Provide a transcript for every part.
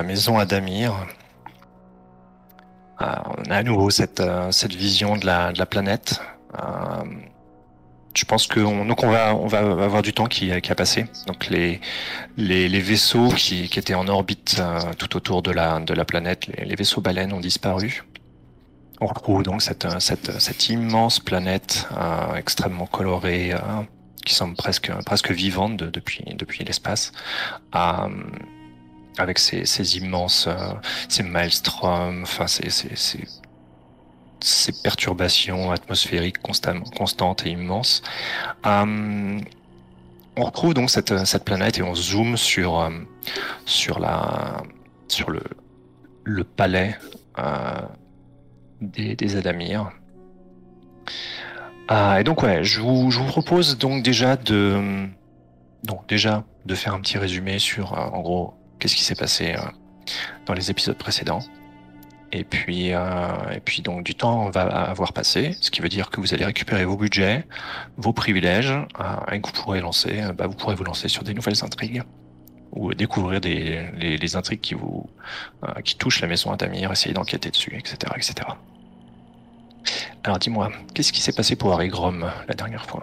la maison Adamir. Euh, on a à nouveau cette, euh, cette vision de la, de la planète. Euh, je pense que on, va on va avoir du temps qui, qui a passé. Donc les les, vaisseaux qui, qui étaient en orbite tout autour de la de la planète, les, vaisseaux baleines ont disparu. On retrouve donc cette cette, immense planète extrêmement colorée qui semble presque presque vivante de, depuis depuis l'espace. Avec ces, immenses, euh, ces maelstroms, enfin ces, perturbations atmosphériques constantes et immenses. Euh, on retrouve donc cette, planète et on zoome sur, euh, sur, la, sur le, palais des, des Adamirs. Et donc ouais, je vous, je vous propose donc déjà de donc déjà de faire un petit résumé sur en gros qu'est-ce qui s'est passé euh, dans les épisodes précédents. Et puis, euh, et puis donc du temps va avoir passé, ce qui veut dire que vous allez récupérer vos budgets, vos privilèges, euh, et que vous pourrez lancer, bah, vous pourrez vous lancer sur des nouvelles intrigues ou découvrir des, les, intrigues qui vous qui touchent la maison Adamir, essayer d'enquêter dessus, etc., etc. Alors dis-moi, qu'est-ce qui s'est passé pour Harry Grom la dernière fois?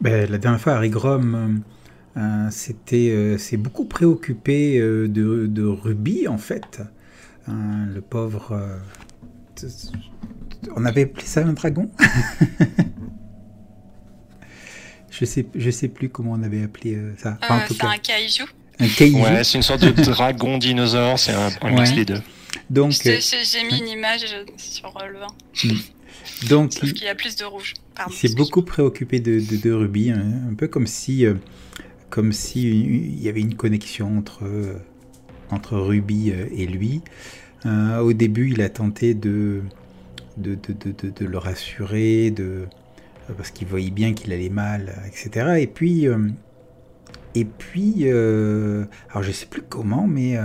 Ben, La dernière fois, Harry Grom euh, c'était, euh, c'est beaucoup préoccupé euh, de, de, Ruby en fait. le pauvre. on avait appelé ça un dragon? Je sais, je sais plus comment on avait appelé ça. c'est un kaiju. Un kaiju. Ouais, c'est une sorte de dragon dinosaure, c'est un, un mix des deux. Donc, j'ai mis une image sur le vin. Hmm. Donc, Sauf qu'il y a plus de rouge. C'est beaucoup préoccupé de, de, de Ruby, hein. un peu comme si comme s'il y avait une connexion entre, entre Ruby et lui. Euh, au début, il a tenté de, de, de, de, le rassurer, de, parce qu'il voyait bien qu'il allait mal, etc. Et puis, euh, et puis euh, alors je sais plus comment, mais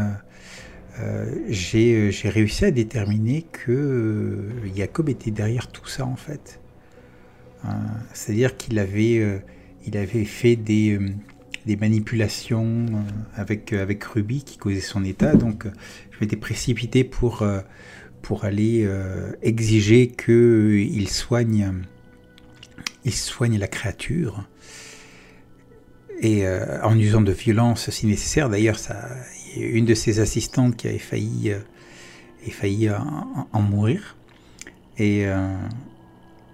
j'ai réussi à déterminer que Jacob était derrière tout ça en fait. C'est-à-dire qu'il avait, avait fait des des manipulations euh, avec, euh, avec Ruby qui causait son état. Donc euh, je m'étais précipité pour, pour aller exiger qu'il soigne, il soigne la créature. Et en usant de violence si nécessaire. D'ailleurs, une de ses assistantes qui avait failli, failli en, mourir. Et,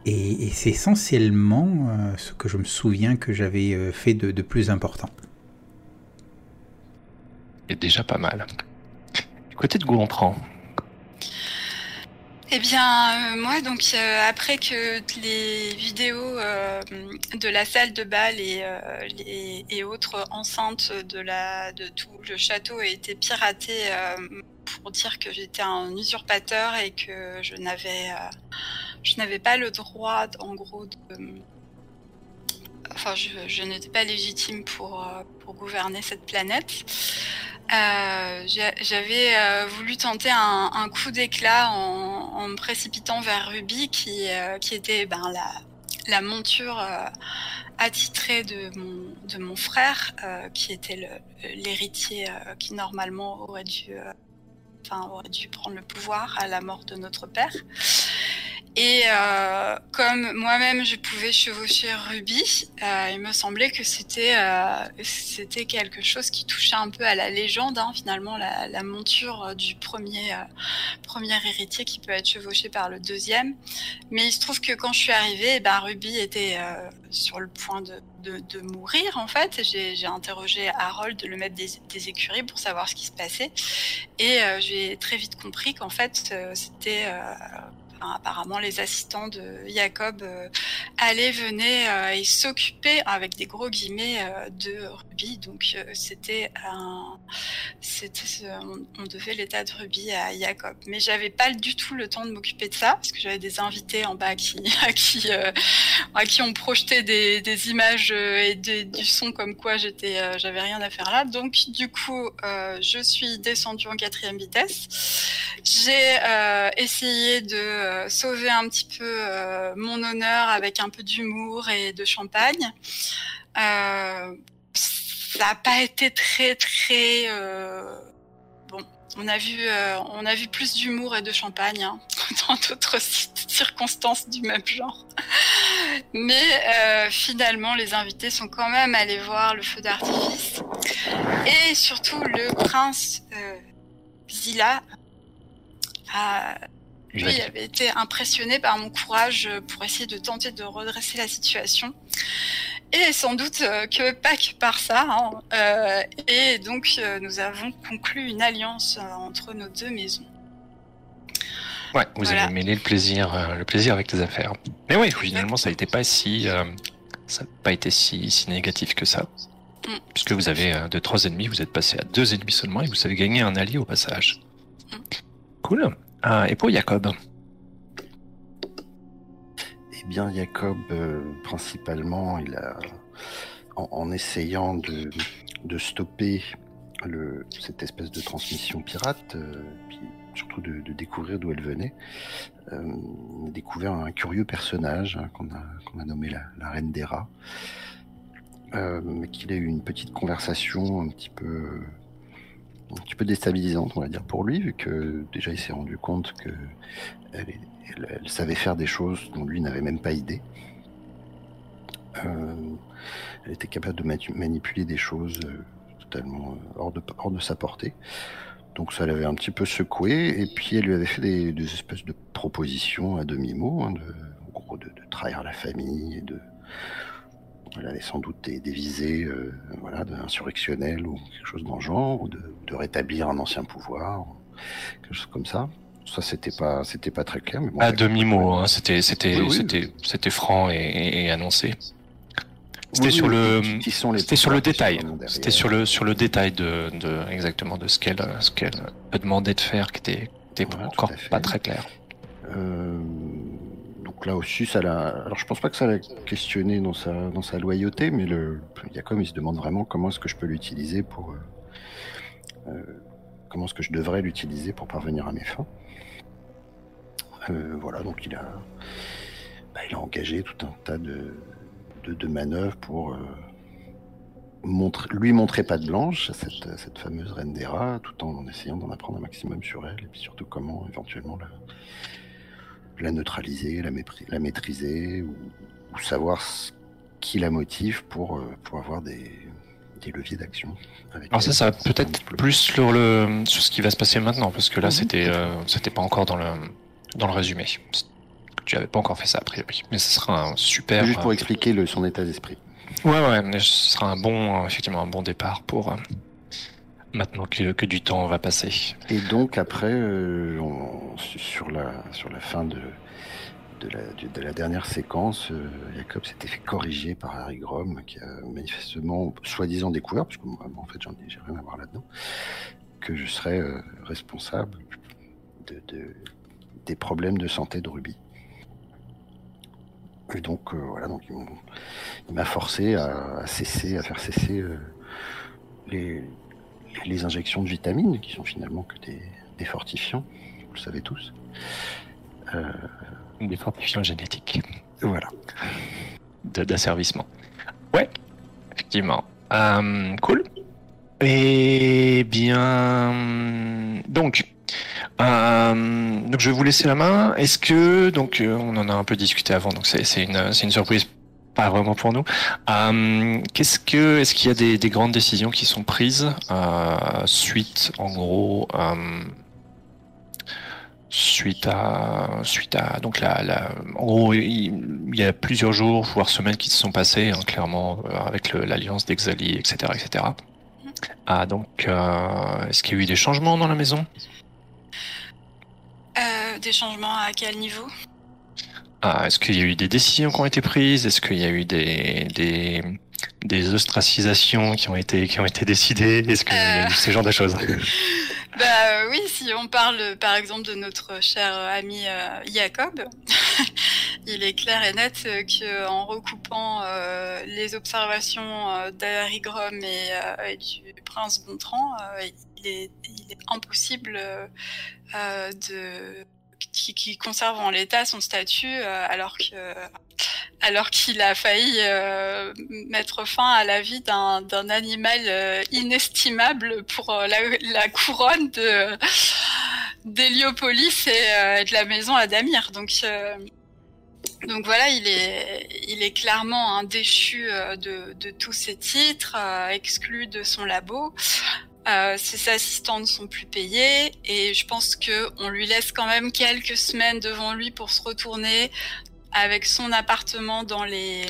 et, c'est essentiellement euh, ce que je me souviens que j'avais euh, fait de, plus important. C'est déjà pas mal. Du côté de Gontran. Eh bien, euh, moi, donc, après que les vidéos de la salle de bal et, et autres enceintes de, la, de tout le château aient été piratées pour dire que j'étais un usurpateur et que je n'avais je n'avais pas le droit, en gros, de. Enfin, je, n'étais pas légitime pour, euh, gouverner cette planète. Euh, j'avais euh, voulu tenter un, coup d'éclat en, me précipitant vers Ruby, qui, était ben, la, monture attitrée de mon, frère, qui était l'héritier qui normalement aurait dû prendre le pouvoir à la mort de notre père. Et euh, comme moi-même je pouvais chevaucher Ruby, euh, il me semblait que c'était euh, c'était quelque chose qui touchait un peu à la légende, hein, finalement la, la, monture du premier euh, premier héritier qui peut être chevauché par le deuxième. Mais il se trouve que quand je suis arrivée, eh ben, Ruby était euh, sur le point de, de, de mourir en fait. J'ai interrogé Harold, le maître des, des, écuries, pour savoir ce qui se passait, et j'ai très vite compris qu'en fait c'était apparemment les assistants de Jacob euh, allaient, venaient euh, et s'occupaient avec des gros guillemets euh, de Ruby. Donc c'était un, on, devait l'état de Ruby à Jacob. Mais j'avais pas du tout le temps de m'occuper de ça parce que j'avais des invités en bas qui, à qui, on projetait des, des images et du son comme quoi j'étais, j'avais rien à faire là. Donc du coup, je suis descendue en quatrième vitesse. J'ai essayé de euh, sauver un petit peu euh, mon honneur avec un peu d'humour et de champagne. Euh, ça n'a pas été très très bon. On a vu, on a vu plus d'humour et de champagne hein, dans d'autres circonstances du même genre. Mais finalement, les invités sont quand même allés voir le feu d'artifice et surtout le prince Zilla lui avait été impressionné par mon courage pour essayer de tenter de redresser la situation. Et sans doute euh, que pas que par ça. Hein. Euh, et donc, euh, nous avons conclu une alliance entre nos deux maisons. Ouais, vous avez mêlé le plaisir, le plaisir avec les affaires. Mais oui, finalement, ça n'a pas si, ça pas été si, si négatif que ça. Mm. Puisque vous avez de trois ennemis, vous êtes passé à deux ennemis seulement et vous avez gagné un allié au passage. Mm. Cool. Et pour Jacob. Eh bien, Jacob, euh, principalement, il a, en, essayant de, stopper cette espèce de transmission pirate, euh, puis surtout de, découvrir d'où elle venait, euh, a découvert un curieux personnage hein, qu'on a, a, nommé la, Reine des Rats, mais qu'il a eu une petite conversation un petit peu un petit peu déstabilisante, on va dire, pour lui, vu que déjà il s'est rendu compte que elle, savait faire des choses dont lui n'avait même pas idée. Euh, elle était capable de manipuler des choses euh, totalement euh, hors de, sa portée. Donc ça l'avait un petit peu secoué, et puis elle lui avait fait des, espèces de propositions à demi-mot, hein, de, en gros de trahir la famille, et de, elle avait sans doute des, visées euh, voilà, insurrectionnelles ou quelque chose dans le genre, ou de, rétablir un ancien pouvoir, quelque chose comme ça. Ça, c'était pas, c'était pas très clair. Mais à demi-mot, hein, c'était, c'était, franc et, annoncé. C'était sur le, c'était sur le détail. C'était sur le, sur le détail de, de exactement de ce qu'elle, ce qu'elle demandait de faire, qui était, était encore pas très clair. Euh, donc là aussi, ça l'a. Alors je pense pas que ça l'a questionné dans sa loyauté, mais le Yacom il se demande vraiment comment est-ce que je peux l'utiliser pour euh, euh, comment est-ce que je devrais l'utiliser pour parvenir à mes fins. Euh, voilà, donc il a bah, il a engagé tout un tas de manœuvres pour lui montrer pas de blanche, cette, cette fameuse reine des rats, tout en essayant d'en apprendre un maximum sur elle, et puis surtout comment éventuellement la, la neutraliser, la, la maîtriser, ou, savoir ce qui la motive pour, euh, pour avoir des, des leviers d'action. Alors ça, ça va peut-être plus sur, le, sur ce qui va se passer maintenant, parce que là, mhm. c'était euh, c'était pas encore dans le, dans le résumé. Tu avais pas encore fait ça a priori, mais ce sera un super. Juste pour euh, expliquer le, son état d'esprit. Ouais, ouais, ce sera un bon, effectivement, un bon départ pour, maintenant que, du temps va passer. Et donc après, euh, sur, la, fin de, la, de la dernière séquence, euh, Jacob s'était fait corriger par Harry Grom, qui a manifestement, soi-disant découvert, parce que moi, en fait, j'en ai, rien à voir là-dedans, que je serais euh, responsable de, de, des problèmes de santé de Ruby. Et donc, voilà, donc il m'a forcé à, cesser, à faire cesser les, les injections de vitamines, qui sont finalement que des, fortifiants, vous le savez tous. Euh, des fortifiants génétiques. Voilà. D'asservissement. Ouais, effectivement. Euh, cool. Eh bien, donc, euh, donc je vais vous laisser la main. Est-ce que donc on en a un peu discuté avant, donc c'est une, une surprise pas vraiment pour nous. Euh, qu'est-ce que, est-ce qu'il y a des, grandes décisions qui sont prises euh, suite, en gros, euh, suite à, suite à, donc la, la en gros, il, y a plusieurs jours, voire semaines qui se sont passés, hein, clairement, avec l'alliance d'Exali, etc., etc. Ah, donc, est-ce qu'il y a eu des changements dans la maison? Des changements à quel niveau? Ah, est-ce qu'il y a eu des décisions qui ont été prises? Est-ce qu'il y a eu des, des, des ostracisations qui ont été, qui ont été décidées? Est-ce qu'il y a eu euh. ce genre de choses? Bah euh, oui, si on parle par exemple de notre cher ami euh, Jacob, il est clair et net que en recoupant les observations d'Harry Grom et, du prince Gontran, il est, il, est, impossible de qui, conserve en l'état son statut, euh, alors que alors qu'il a failli mettre fin à la vie d'un animal inestimable pour la, couronne d'Héliopolis et de la maison Adamir. Donc donc voilà, il est, il est clairement un déchu de, de tous ses titres, exclu de son labo. Euh, ses assistants ne sont plus payés et je pense que on lui laisse quand même quelques semaines devant lui pour se retourner avec son appartement dans les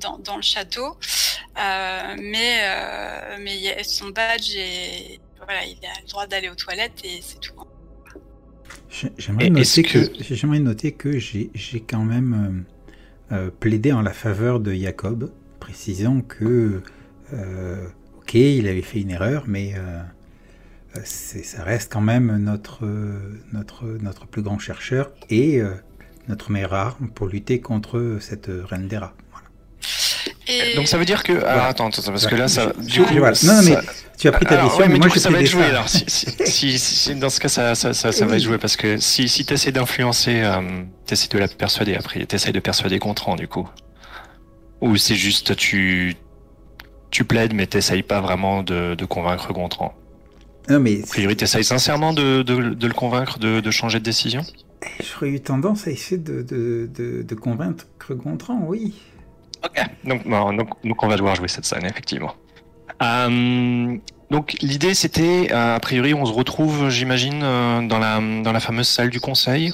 dans, dans le château. Euh, mais euh, mais son badge et voilà, il a le droit d'aller aux toilettes et c'est tout. J'aimerais noter que, j'aimerais noter que j'ai quand même euh, plaidé en la faveur de Jacob, précisant que ok, il avait fait une erreur, mais euh, ça reste quand même notre, notre, notre plus grand chercheur et euh, notre meilleure arme pour lutter contre cette reine des rats. Donc ça veut dire que ah, attends, attends parce que là ça du coup, non, mais tu as pris ta décision mais, moi ça va être joué alors si, si, dans ce cas ça ça, ça, ça va être joué parce que si si tu essaies d'influencer euh, tu essaies de la persuader après tu essaies de persuader Gontran du coup. Ou c'est juste tu tu plaides, mais t'essayes pas vraiment de, convaincre Gontran. Non, mais. A priori, t'essayes sincèrement de, le convaincre de, changer de décision? J'aurais eu tendance à essayer de, convaincre Gontran, oui. Ok, donc, donc, on va devoir jouer cette scène, effectivement. Euh, donc l'idée c'était, euh, a priori, on se retrouve, j'imagine, euh, dans la, dans la fameuse salle du conseil.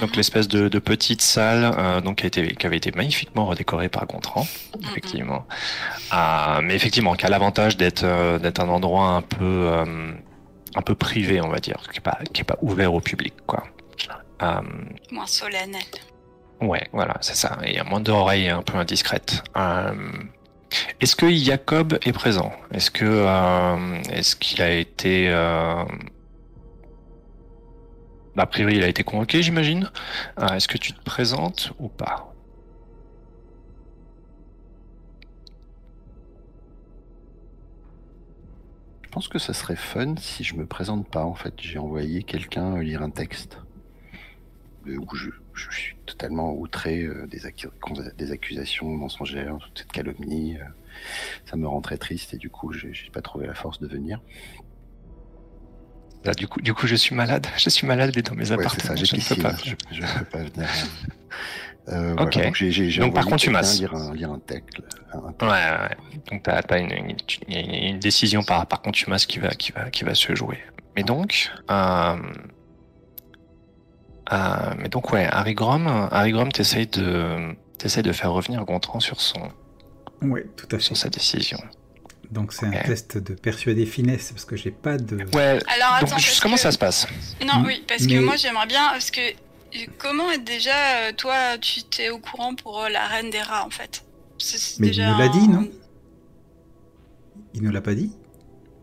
Donc mhm. l'espèce de, petite salle euh, donc qui, a été, qui avait été magnifiquement redécorée par Gontran, mhm. effectivement. Euh, mais effectivement, qui a l'avantage d'être euh, d'être un endroit un peu un peu privé, on va dire, qui est pas qui est pas ouvert au public, quoi. moins solennel. Ouais, voilà, c'est ça. Et a moins d'oreilles un peu indiscrètes. est-ce que Jacob est présent? Est-ce que est-ce qu'il a été a priori, il a été convoqué, j'imagine. Euh, est-ce que tu te présentes ou pas? Je pense que ça serait fun si je me présente pas. En fait, j'ai envoyé quelqu'un lire un texte euh, où je, suis totalement outré euh, des, des, accusations mensongères, toute cette calomnie. ça me rend très triste et du coup, j'ai pas trouvé la force de venir du coup, du coup, je suis malade. Je suis malade dans mes appartements. je ne peux pas. Je, peux pas venir. Euh, ok. donc, par contre, tu m'as lire un, lire un texte. Ouais, ouais, Donc tu as, une, une, décision par par contre, tu m'as qui va qui va qui va se jouer. Mais donc, euh, euh, mais donc ouais, Harry Grom, Harry Grom, t'essayes de de faire revenir Gontran sur son. Ouais, tout à fait. Sur sa décision. Donc c'est un test de persuader finesse parce que j'ai pas de. Ouais. Alors attends, donc, comment ça se passe Non, oui, parce que moi j'aimerais bien parce que comment est déjà euh, toi tu t'es au courant pour euh, la reine des rats en fait? Mais il nous l'a dit, non? Il ne l'a pas dit?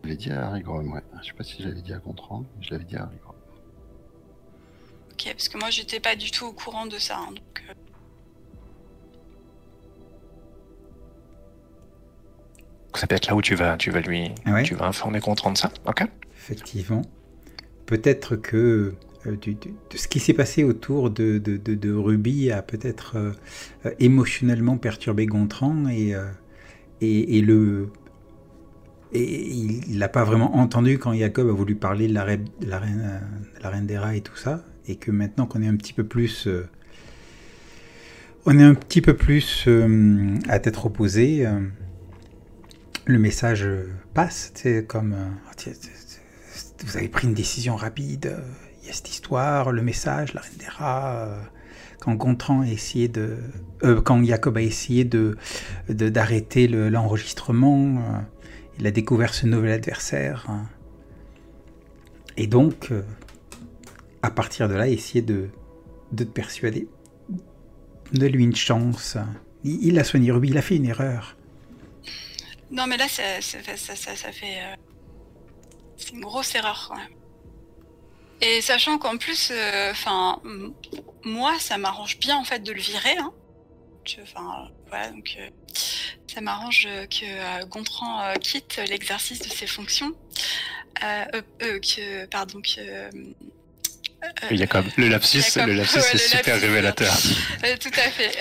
Je l'ai dit à Harry Grom, ouais. Je sais pas si j'avais dit à Gontran, mais je l'avais dit à Harry Grom. Ok, parce que moi j'étais pas du tout au courant de ça, hein, donc. Euh, ça peut être là où tu vas, tu vas lui, tu vas informer Gontran de ça. Ok. Effectivement. Peut-être que euh, de ce qui s'est passé autour de, de, Ruby a peut-être euh, émotionnellement perturbé Gontran et, euh, et, le et il n'a pas vraiment entendu quand Jacob a voulu parler de la, reine, la reine, la reine des rats et tout ça, et que maintenant qu'on est un petit peu plus, on est un petit peu plus à tête opposée, le message passe. C'est comme euh, vous avez pris une décision rapide. Euh, il y a cette histoire, le message, la reine des rats. Euh, quand Gontran a essayé de, quand Jacob a essayé de d'arrêter l'enregistrement, il a découvert ce nouvel adversaire. Et donc, à partir de là, essayer de, de te persuader. de lui une chance. Il, il a soigné Ruby, il a fait une erreur. Non, mais là, ça, fait. Euh, c'est une grosse erreur quand. Et sachant qu'en plus, euh, enfin, moi, ça m'arrange bien en fait de le virer. Hein. Enfin, voilà, donc euh, ça m'arrange que Gontran quitte l'exercice de ses fonctions. que, pardon, que Jacob, le lapsus, le lapsus c'est super révélateur. tout à fait.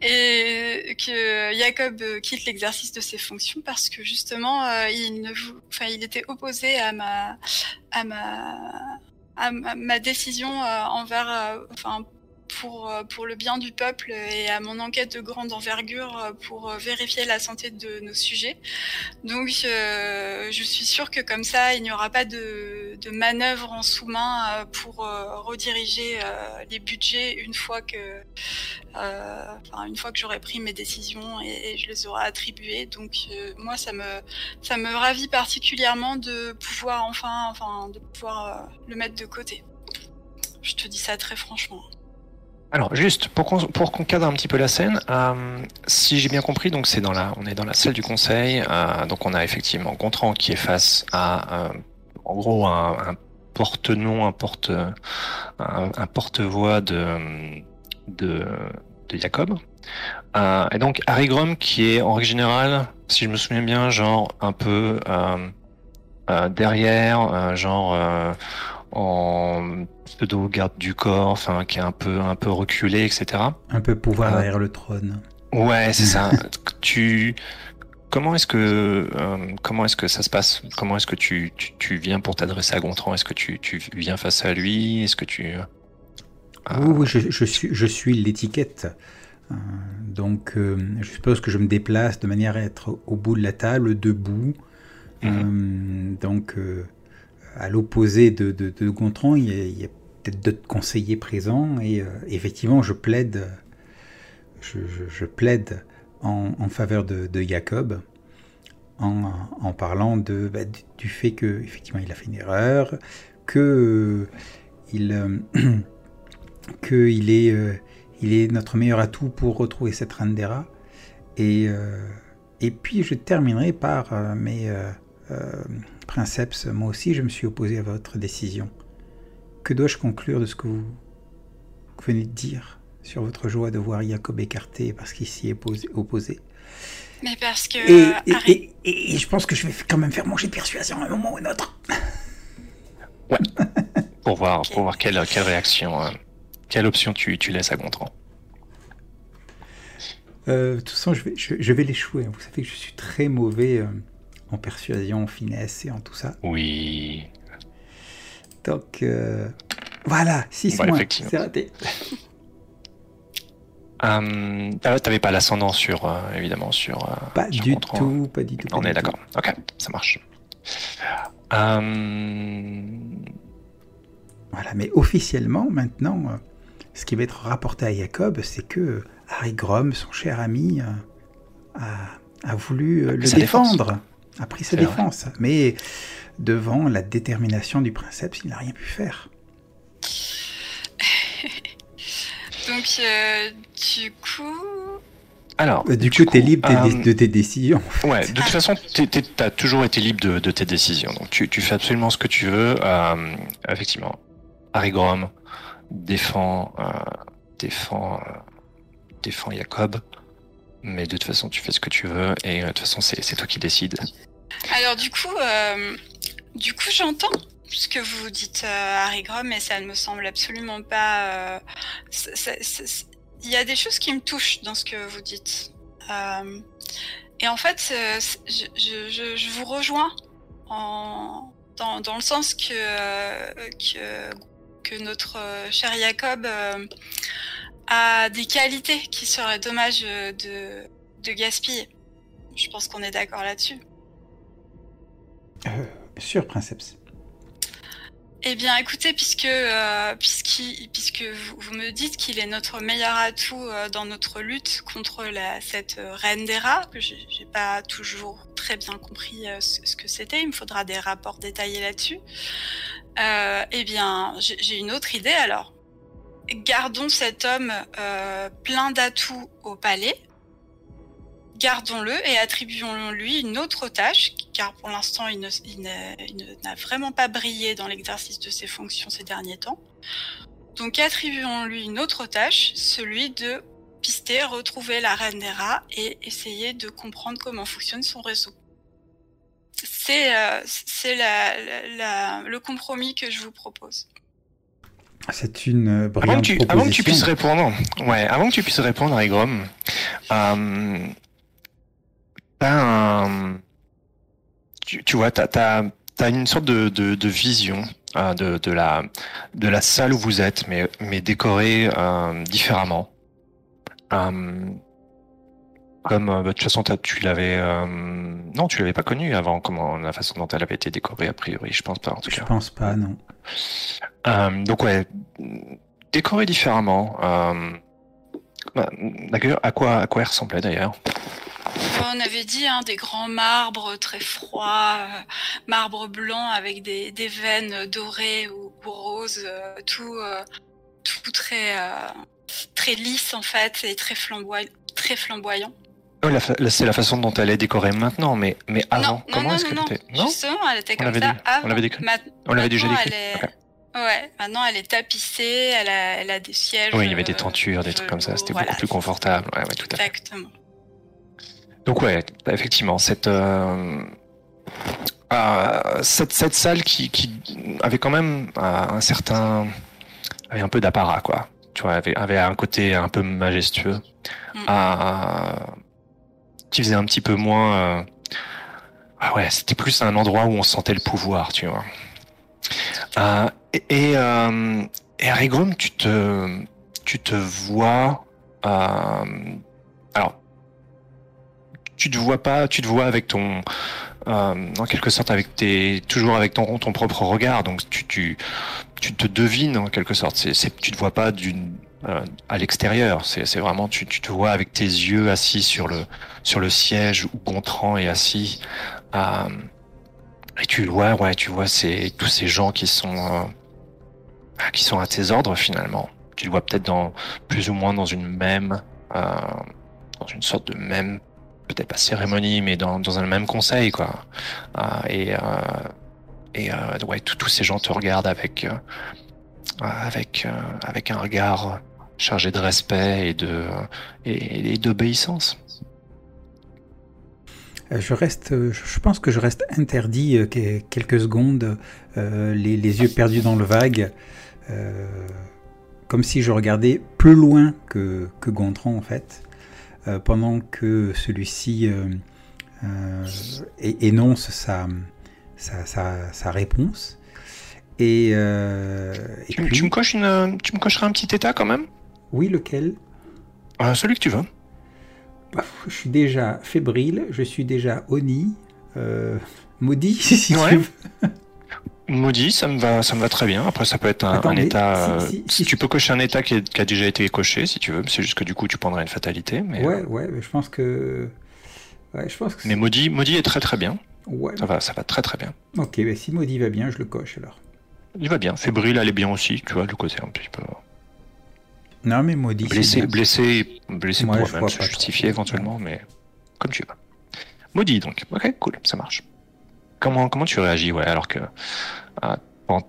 Et que Jacob quitte l'exercice de ses fonctions parce que justement, il ne, enfin, il était opposé à ma, à ma, à ma, décision envers, enfin, pour, euh, pour le bien du peuple et à mon enquête de grande envergure euh, pour euh, vérifier la santé de nos sujets. Donc je suis sûre que comme ça, il n'y aura pas de, de manœuvre en sous-main pour rediriger les budgets une fois que, que j'aurai pris mes décisions et, je les aurai attribuées. Donc moi, ça me, ça me ravit particulièrement de pouvoir enfin, enfin, de pouvoir le mettre de côté. Je te dis ça très franchement. Alors juste pour qu'on cadre un petit peu la scène, euh, si j'ai bien compris, donc c'est dans on est dans la salle du conseil, euh, donc on a effectivement Gontran qui est face à euh, en gros un, porte-nom, un porte un, un porte-voix de, Jacob, et donc Harry Grom qui est en règle générale, si je me souviens bien, genre un peu derrière, genre en pseudo garde du corps, enfin qui est un peu un peu reculé, etc. Un peu pouvoir euh, derrière le trône. Ouais, c'est ça. tu comment est-ce que euh, comment est-ce que ça se passe? Comment est-ce que tu, tu, viens pour t'adresser à Gontran? Est-ce que tu, tu viens face à lui? Est-ce que tu euh, Oui, oui, je, je suis je suis l'étiquette. donc, je suppose que je me déplace de manière à être au bout de la table, debout. Mhm. donc, à l'opposé de, Gontran, il y a, peut-être d'autres conseillers présents et euh, effectivement, je plaide, je, plaide en, faveur de, Jacob en, parlant bah, du fait que effectivement il a fait une erreur, que euh, il, euh, que il est, il est notre meilleur atout pour retrouver cette Randera. Et et puis je terminerai par mes Princeps, moi aussi je me suis opposé à votre décision. Que dois-je conclure de ce que vous venez de dire sur votre joie de voir Jacob écarté parce qu'il s'y est opposé? Mais parce que... Et, je pense que je vais quand même faire manger persuasion à un moment ou un autre. ouais. pour voir, pour voir quelle, quelle réaction, euh, quelle option tu, tu laisses à Gontran. Euh, de toute façon, je vais, je, vais l'échouer. Vous savez que je suis très mauvais. Euh, en persuasion, en finesse et en tout ça. Oui. Donc, euh, voilà, 6 points, c'est raté. Euh, T'avais pas l'ascendant sur, euh, évidemment, sur. Euh, pas du tout, pas du tout. On est d'accord. Ok, ça marche. Voilà, mais officiellement, maintenant, ce qui va être rapporté à Jacob, c'est que Harry Grom, son cher ami, a, a, voulu le défendre a pris sa défense. Mais devant la détermination du princeps, il n'a rien pu faire. Donc, euh, du coup. Alors, euh, du, coup, tu es libre euh, de tes décisions. Ouais, de toute façon, tu as toujours été libre de, tes décisions. Donc, tu, fais absolument ce que tu veux. effectivement, Harry Grom défend, défend, défend Jacob. Mais de toute façon, tu fais ce que tu veux et de toute façon, c'est toi qui décides. Alors du coup, euh, du coup, j'entends ce que vous dites, euh, Harry Grom, mais ça ne me semble absolument pas. Euh, il y a des choses qui me touchent dans ce que vous dites. et en fait, je, vous rejoins dans, le sens que, que notre cher Jacob a des qualités qui seraient dommage de, de gaspiller. Je pense qu'on est d'accord là-dessus. Euh, sûr, Princeps. Eh bien, écoutez, puisque, euh, puisque vous, me dites qu'il est notre meilleur atout euh, dans notre lutte contre la, cette reine des rats, que j'ai pas toujours très bien compris ce, que c'était, il me faudra des rapports détaillés là-dessus. eh bien, j'ai une autre idée alors. Gardons cet homme plein d'atouts au palais, gardons-le et attribuons-lui une autre tâche, car pour l'instant, il n'a vraiment pas brillé dans l'exercice de ses fonctions ces derniers temps. Donc attribuons-lui une autre tâche, celui de pister, retrouver la reine des rats et essayer de comprendre comment fonctionne son réseau. C'est euh, le compromis que je vous propose. C'est une euh, brillante Avant que, tu, proposition. avant que tu puisses répondre, ouais, avant que tu puisses répondre, Egrom, euh, t'as un, tu, tu vois, t'as, t'as, t'as une sorte de, de, de vision euh, de, de la, de la salle où vous êtes, mais, mais décorée euh, différemment. Comme euh, bah, de toute façon, tu l'avais, euh, non, tu l'avais pas connue avant. Comment la façon dont elle avait été décorée a priori, je pense pas en tout Je cas. pense pas, non. Euh, donc ouais, décoré différemment. Euh, bah, D'ailleurs, à quoi, à quoi elle ressemblait d'ailleurs? On avait dit hein, des grands marbres très froids, euh, marbre blanc avec des, des veines dorées ou, ou roses, euh, tout, euh, tout très, euh, très lisse en fait et très, flamboy très flamboyant. Oh, C'est la façon dont elle est décorée maintenant, mais, mais avant, non, comment est-ce qu'elle était? Non? Justement, elle était On comme l'avait ça on avant. l'avait décrit Ma- On l'avait déjà décrit est-. Ouais, maintenant elle est tapissée, elle a, elle a des sièges. Oui, il y avait des euh, tentures, des trucs comme ça, c'était voilà, beaucoup plus confortable. Ouais, ouais, tout à fait. Exactement. Donc ouais, effectivement, cette, euh, euh, cette, cette salle qui, qui avait quand même euh, un certain... avait un peu d'apparat, quoi. Tu vois, avait, avait un côté un peu majestueux. Mm. Qui faisait un petit peu moins... euh, ah ouais, c'était plus un endroit où on sentait le pouvoir, tu vois. Euh, et et, euh, tu te, tu te vois... euh, alors, tu te vois pas, tu te vois avec ton, en quelque sorte avec tes, toujours avec ton, ton propre regard. Donc tu, tu, tu te devines en quelque sorte. C'est, tu te vois pas d'une, euh, à l'extérieur. C'est, vraiment, tu, te vois avec tes yeux assis sur le, sur le siège où Gontran est assis. Euh, et tu vois, ouais, tu vois tous ces gens qui sont, euh, qui sont à tes ordres finalement. Tu le vois peut-être dans plus ou moins dans une même, dans une sorte de même peut-être pas cérémonie, mais dans, dans un même conseil, quoi. Et et ouais, tous ces gens te regardent avec avec avec un regard chargé de respect et de et, et d'obéissance. Euh, Je reste, euh, je pense que je reste interdit euh, que- quelques secondes, euh, les, les yeux perdus dans le vague, euh, comme si je regardais plus loin que, que Gontran en fait, euh, pendant que celui-ci énonce sa, sa, sa, sa réponse. Et, euh, et Tu, puis, tu me coches une, tu me cocheras un petit état quand même, oui, lequel? Euh, celui que tu veux. Bah, Je suis déjà fébrile, je suis déjà Oni, euh, maudit, si Ouais. tu veux. Maudit, ça me va, ça me va très bien. Après, ça peut être un, Attends, un mais état. si- euh, si- si si- tu peux cocher un état qui, est- qui a déjà été coché, si tu veux. C'est juste que du coup, tu prendrais une fatalité. Mais, Ouais, ouais, mais je pense que. Ouais, je pense que. mais maudit, maudit est très très bien. Ouais. Ça va, ça va très très bien. Ok, bah, si Maudit va bien, je le coche alors. Il va bien. Fébrile, elle est bien aussi. Tu vois, le côté un petit peu Non, mais Maudit. blessé, blessé, blessé Ouais, pour même se justifier éventuellement, mais comme tu veux. Maudit donc. Ok, cool, ça marche. Comment comment tu réagis, ouais, alors que bon,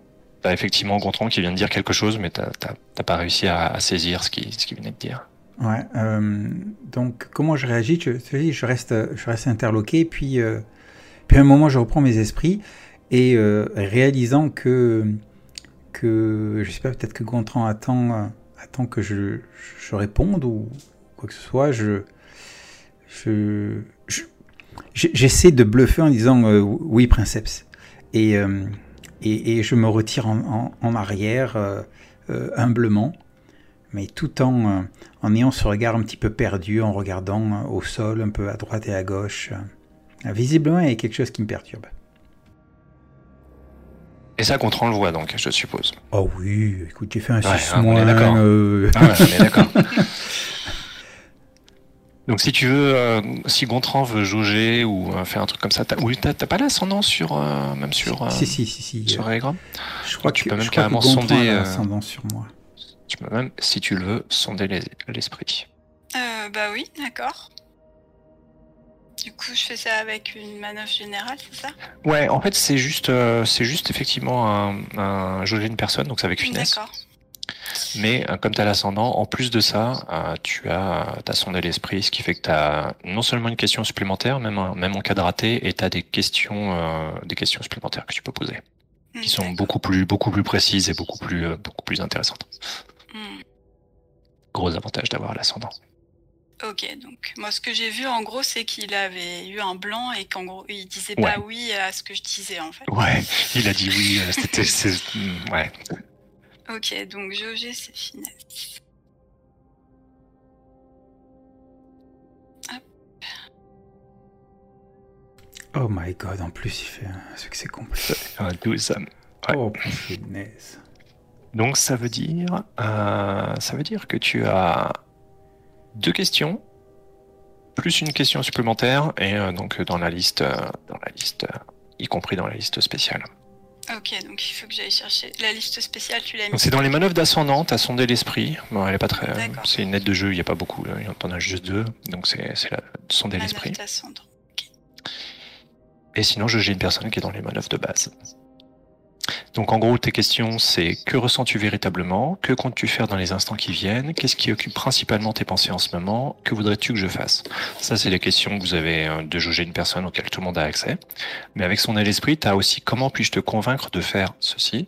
t'as effectivement Gontran qui vient de dire quelque chose, mais t'as pas réussi à, à saisir ce qui ce qu'il venait de dire. Ouais. euh, donc, comment je réagis? Je, je reste, je reste interloqué, puis, euh, puis à un moment, je reprends mes esprits et euh, réalisant que, que je sais pas, peut-être que Gontran attend, euh, attend que je, je réponde ou quoi que ce soit, je, je, j'essaie de bluffer en disant euh, oui, princeps. Et, euh, et, et je me retire en, en- arrière euh, humblement, mais tout en, en ayant ce regard un petit peu perdu, en regardant au sol, un peu à droite et à gauche. Visiblement, il y a quelque chose qui me perturbe. Et ça, Gontran le voit donc, je suppose. Oh oui, écoute, j'ai fait un Ouais, 6 hein, on est moins. d'accord. euh, Ah ouais, on d'accord. Donc si tu veux, euh, si Gontran veut jauger ou euh, faire un truc comme ça, t'as, oui, t'as, t'as pas l'ascendant sur, euh, même sur, euh, si, si, si, si. sur euh, Aegram je crois tu que, peux même carrément sonder, l'ascendant sur moi. Tu peux même, si tu le veux, sonder les- l'esprit. Euh, bah oui, d'accord. Du coup, je fais ça avec une manœuvre générale, c'est ça? Ouais, en fait, c'est juste, euh, c'est juste effectivement un, un jauger une personne, donc c'est avec finesse. D'accord. Mais euh, comme tu as l'ascendant, en plus de ça, euh, tu as, as sondé l'esprit, ce qui fait que tu as non seulement une question supplémentaire, même, même en cas de raté, et tu as des questions, des questions supplémentaires que tu peux poser. qui sont beaucoup plus, beaucoup plus précises et beaucoup plus, beaucoup plus intéressantes. Hmm. Gros avantage d'avoir l'ascendant. Ok, donc moi ce que j'ai vu en gros c'est qu'il avait eu un blanc et qu'en gros il disait Ouais. pas oui à ce que je disais en fait. Ouais, il a dit oui. euh, C'était, ouais. Ok, donc jauger c'est finesse. Oh my god, en plus il fait un succès complet. Un 12. Ouais. Oh punaise. Donc ça veut dire, euh, ça veut dire que tu as deux questions plus une question supplémentaire et euh, donc dans la liste, euh, dans la liste, euh, y compris dans la liste spéciale. Ok, donc il faut que j'aille chercher la liste spéciale. Tu l'as mis. C'est dans les manœuvres d'ascendant, t'as sondé l'esprit. Bon, elle est pas très, c'est une aide de jeu, il y a pas beaucoup, il y en a juste deux, donc c'est c'est la sonder l'esprit. Et sinon, je j'ai une personne qui est dans les manœuvres de base. Donc en gros, tes questions, c'est que ressens-tu véritablement? Que comptes-tu faire dans les instants qui viennent? Qu'est-ce qui occupe principalement tes pensées en ce moment? Que voudrais-tu que je fasse? Ça, c'est les questions que vous avez euh, de jauger une personne auxquelles tout le monde a accès. Mais avec son aile esprit, tu as aussi comment puis-je te convaincre de faire ceci?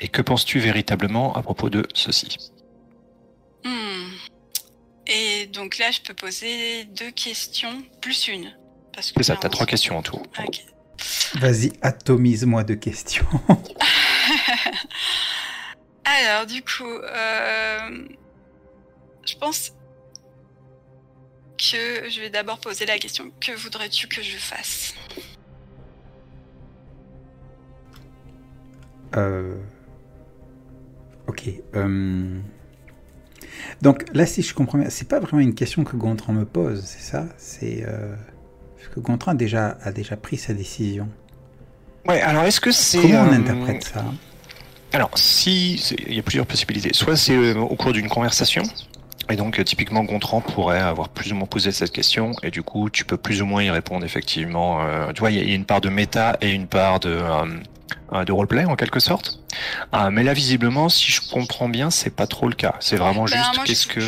Et que penses-tu véritablement à propos de ceci? Hmm. Et donc là, je peux poser deux questions plus une. Parce que C'est ça, là, tu as on- trois questions en tout. Vas-y, atomise-moi de questions. Alors, du coup, euh, je pense que je vais d'abord poser la question que voudrais-tu que je fasse? Euh, Ok. euh, Donc là, si je comprends bien, c'est pas vraiment une question que Gontran me pose, c'est ça? C'est euh, que Gontran a déjà, a déjà pris sa décision. Ouais, alors est-ce que c'est. Comment on euh, interprète ça? Alors, si il y a plusieurs possibilités. Soit c'est euh, au cours d'une conversation, et donc euh, typiquement Gontran pourrait avoir plus ou moins posé cette question, et du coup tu peux plus ou moins y répondre effectivement. Euh, tu vois, il y, a- il y a une part de méta et une part de euh, de roleplay en quelque sorte. Ah, mais là visiblement, si je comprends bien, c'est pas trop le cas. C'est vraiment Ben, juste je- qu'est-ce que.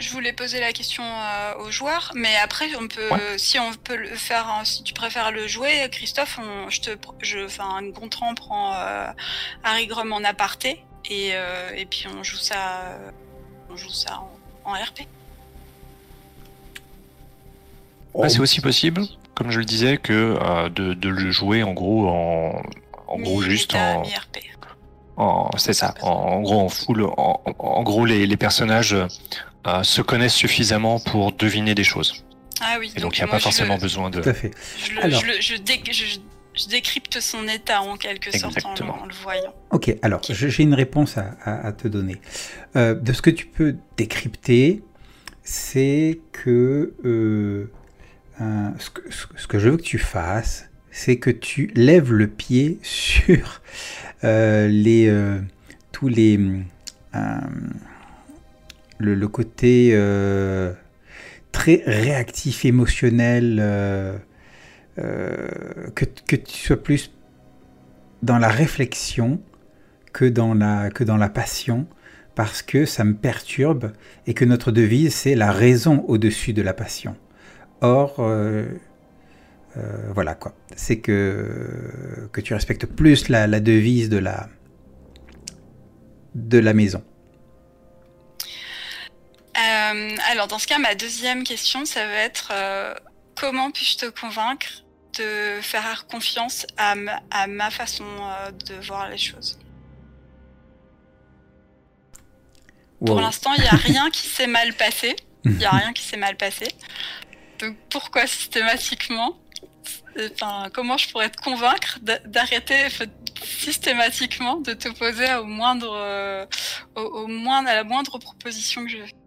Je voulais poser la question euh, aux joueurs, mais après, on peut, Ouais. si on peut le faire, hein, si tu préfères le jouer, Christophe, on, je te, pr- je, enfin, Gontran prend euh, Harry Grum en aparté, et, euh, et puis on joue ça, euh, on joue ça en, en RP. Oh, Bah, c'est aussi possible, comme je le disais, que euh, de, de le jouer en gros en en gros juste en mi-RP. En- c'est ça. En, en gros, en full, en, en gros, les, les personnages euh, se connaissent suffisamment pour deviner des choses. Ah oui, Et donc, il n'y a pas forcément le- besoin de. Tout à fait. Je, le- Alors. je, le- je, dé- je- je décrypte son état en quelque sorte en, le voyant. Ok, alors j'ai une réponse à, à- à te donner. Euh, de ce que tu peux décrypter, c'est que, euh, un- ce que ce- ce que je veux que tu fasses, c'est que tu lèves le pied sur euh, les euh, tous les euh, le, côté euh, très réactif émotionnel euh, euh, que, tu sois plus dans la réflexion que dans la, passion, parce que ça me perturbe et que notre devise, c'est la raison au-dessus de la passion. Or, voilà quoi, c'est que, tu respectes plus la, devise de la maison. Euh, alors, dans ce cas, ma deuxième question, ça va être euh, comment puis-je te convaincre de faire confiance à ma, à ma façon euh, de voir les choses? Pour l'instant, il n'y a rien qui s'est mal passé. Il n'y a rien qui s'est mal passé. Donc, pourquoi systématiquement Enfin, comment je pourrais te convaincre d'a- d'arrêter systématiquement de t'opposer au moindre, au, au moindre, à la moindre proposition que je fais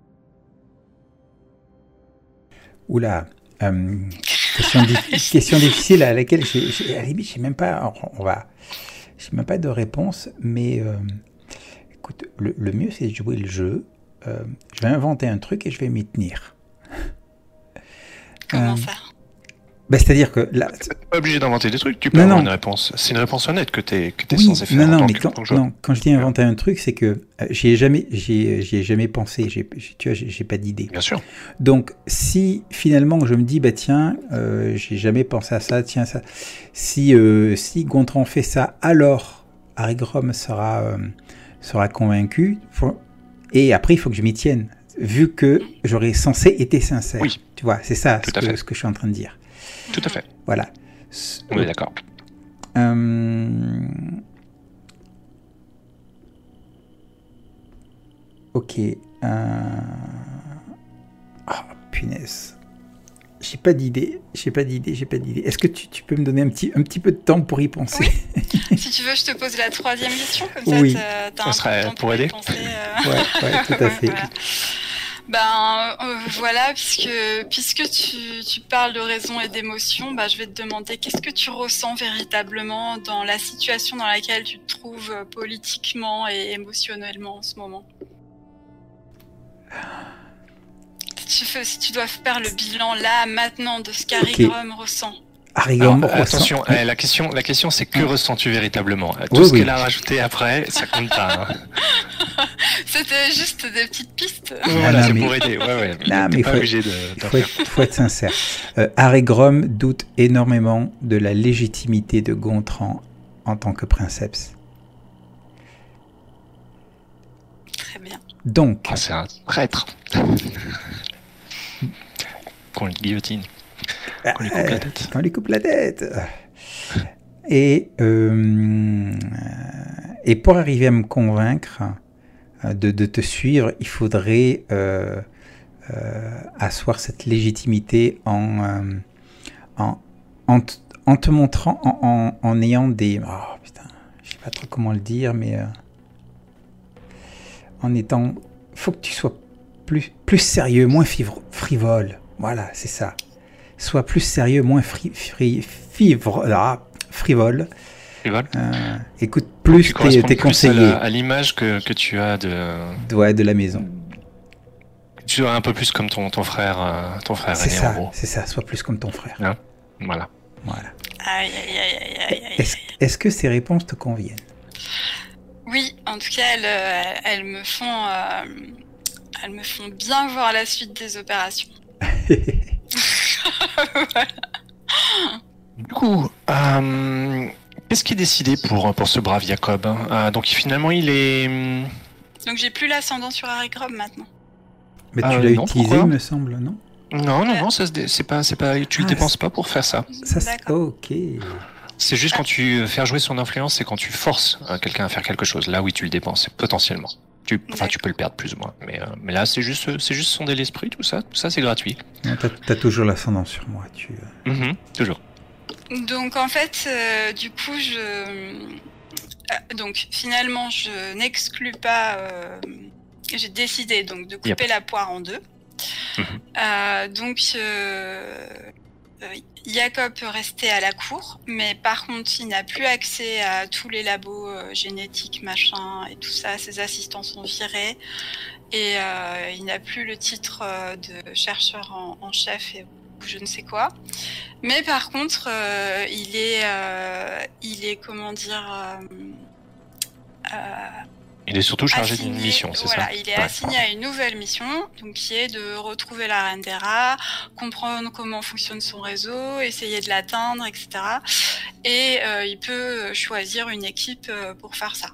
Oula, euh, question, di- question difficile à laquelle j'ai, j'ai- à la limite, j'ai même pas, on va, j'ai même pas de réponse, mais euh, écoute, le, le mieux c'est de jouer le jeu. Euh, je vais inventer un truc et je vais m'y tenir. Comment Euh, ça Bah, c'est-à-dire que là, T'es pas obligé d'inventer des trucs. Tu peux Non, avoir non. une réponse. C'est une réponse honnête que t'es que t'es oui, censé faire. non, non, mais quand, non, quand je dis inventer un truc, c'est que euh, j'y ai jamais, ai, jamais pensé. Tu vois, j'ai, pas d'idée. Bien sûr. Donc, si finalement je me dis, bah tiens, euh, j'ai jamais pensé à ça, tiens ça, si euh, si Gontran fait ça, alors Harry Grom sera, euh, sera convaincu. Faut- Et après, il faut que je m'y tienne. Vu que j'aurais censé été sincère. Oui. Tu vois, c'est ça que, ce que je suis en train de dire. Tout à fait. Voilà. On est d'accord. Euh, Ok. euh, Ah, punaise. J'ai pas d'idée. J'ai pas d'idée. J'ai pas d'idée. Est-ce que tu, tu peux me donner un petit, un petit peu de temps pour y penser? Si tu veux, je te pose la troisième question, comme Oui. ça un serait peu de temps pour aider penser, euh. Ouais, ouais, tout à fait. Voilà. Ben euh, voilà, puisque puisque tu, tu parles de raison et d'émotion, bah, je vais te demander qu'est-ce que tu ressens véritablement dans la situation dans laquelle tu te trouves euh, politiquement et émotionnellement en ce moment? Si tu, fais- si tu dois faire le bilan là, maintenant, de ce qu'Harry Ok. Grom ressent. Harry Alors, Grom ressent- attention, eh, la question, la question, c'est que ressens-tu véritablement Tout Oui, ce oui. qu'elle a rajouté après, ça compte pas. hein. C'était juste des petites pistes. Voilà, non, c'est mais- pour aider. Ouais, ouais. Non, mais pas faut- obligé de. Il d'en faut faire. être, faut être sincère. Euh, Harry Grom doute énormément de la légitimité de Gontran en tant que princeps. Très bien. Donc, Ah, c'est un traître. Qu'on le guillotine. Tête. on lui coupe la tête. Et, euh, et pour arriver à me convaincre euh, de, de te suivre, il faudrait euh, asseoir cette légitimité en, en, en, te montrant, en, en, ayant des... Oh putain, je sais pas trop comment le dire, mais... en étant... faut que tu sois plus, plus sérieux, moins frivole. Voilà, c'est ça. Sois plus sérieux, moins fri, fri- fivre- ah, frivole. Euh, écoute plus Tu tes, conseillers à l'image que, que tu as de. ouais, de la maison. Tu es un peu plus comme ton, ton frère, euh, ton frère C'est ça, gros. c'est ça. Sois plus comme ton frère. Voilà. Voilà. Aïe, aïe, aïe, aïe, aïe, aïe. Est-ce que ces réponses te conviennent? Oui, en tout cas, elles, euh, elles me font, euh, elles me font bien voir la suite des opérations. Du coup, euh, qu'est-ce qui est décidé pour, pour ce brave Jacob hein Euh, Donc finalement, il est. hum, Donc j'ai plus l'ascendant sur Harry Grom maintenant. Mais tu Euh, l'as non, utilisé, il me semble, non? Non, non, non, ça se dé- c'est pas, c'est pas, tu le Ah, dépenses pas pour faire ça. Ça, c'est ok. C'est juste quand tu fais jouer son influence, c'est quand tu forces euh, quelqu'un à faire quelque chose. Là, oui, tu le dépenses potentiellement. Tu, enfin, tu peux le perdre plus ou moins. Mais, euh, mais là, c'est juste, c'est juste sonder l'esprit, tout ça. Tout ça, c'est gratuit. T'as t'as toujours l'ascendant sur moi. Tu... euh, Mhm, toujours. Donc en fait, euh, du coup, je, euh, donc finalement, je n'exclus pas. euh, J'ai décidé donc de couper Yep. la poire en deux. Mhm. Euh, donc euh, euh, Jacob peut rester à la cour, mais par contre, il n'a plus accès à tous les labos euh, génétiques, machin, et tout ça. Ses assistants sont virés. Et euh, il n'a plus le titre euh, de chercheur en, chef et je ne sais quoi. Mais par contre, euh, il est, euh, il est comment dire, euh, euh, Il est surtout chargé d'une mission, c'est voilà, ça il est Ouais. assigné à une nouvelle mission, donc qui est de retrouver la reine des rats, comprendre comment fonctionne son réseau, essayer de l'atteindre, etc. Et euh, il peut choisir une équipe euh, pour faire ça.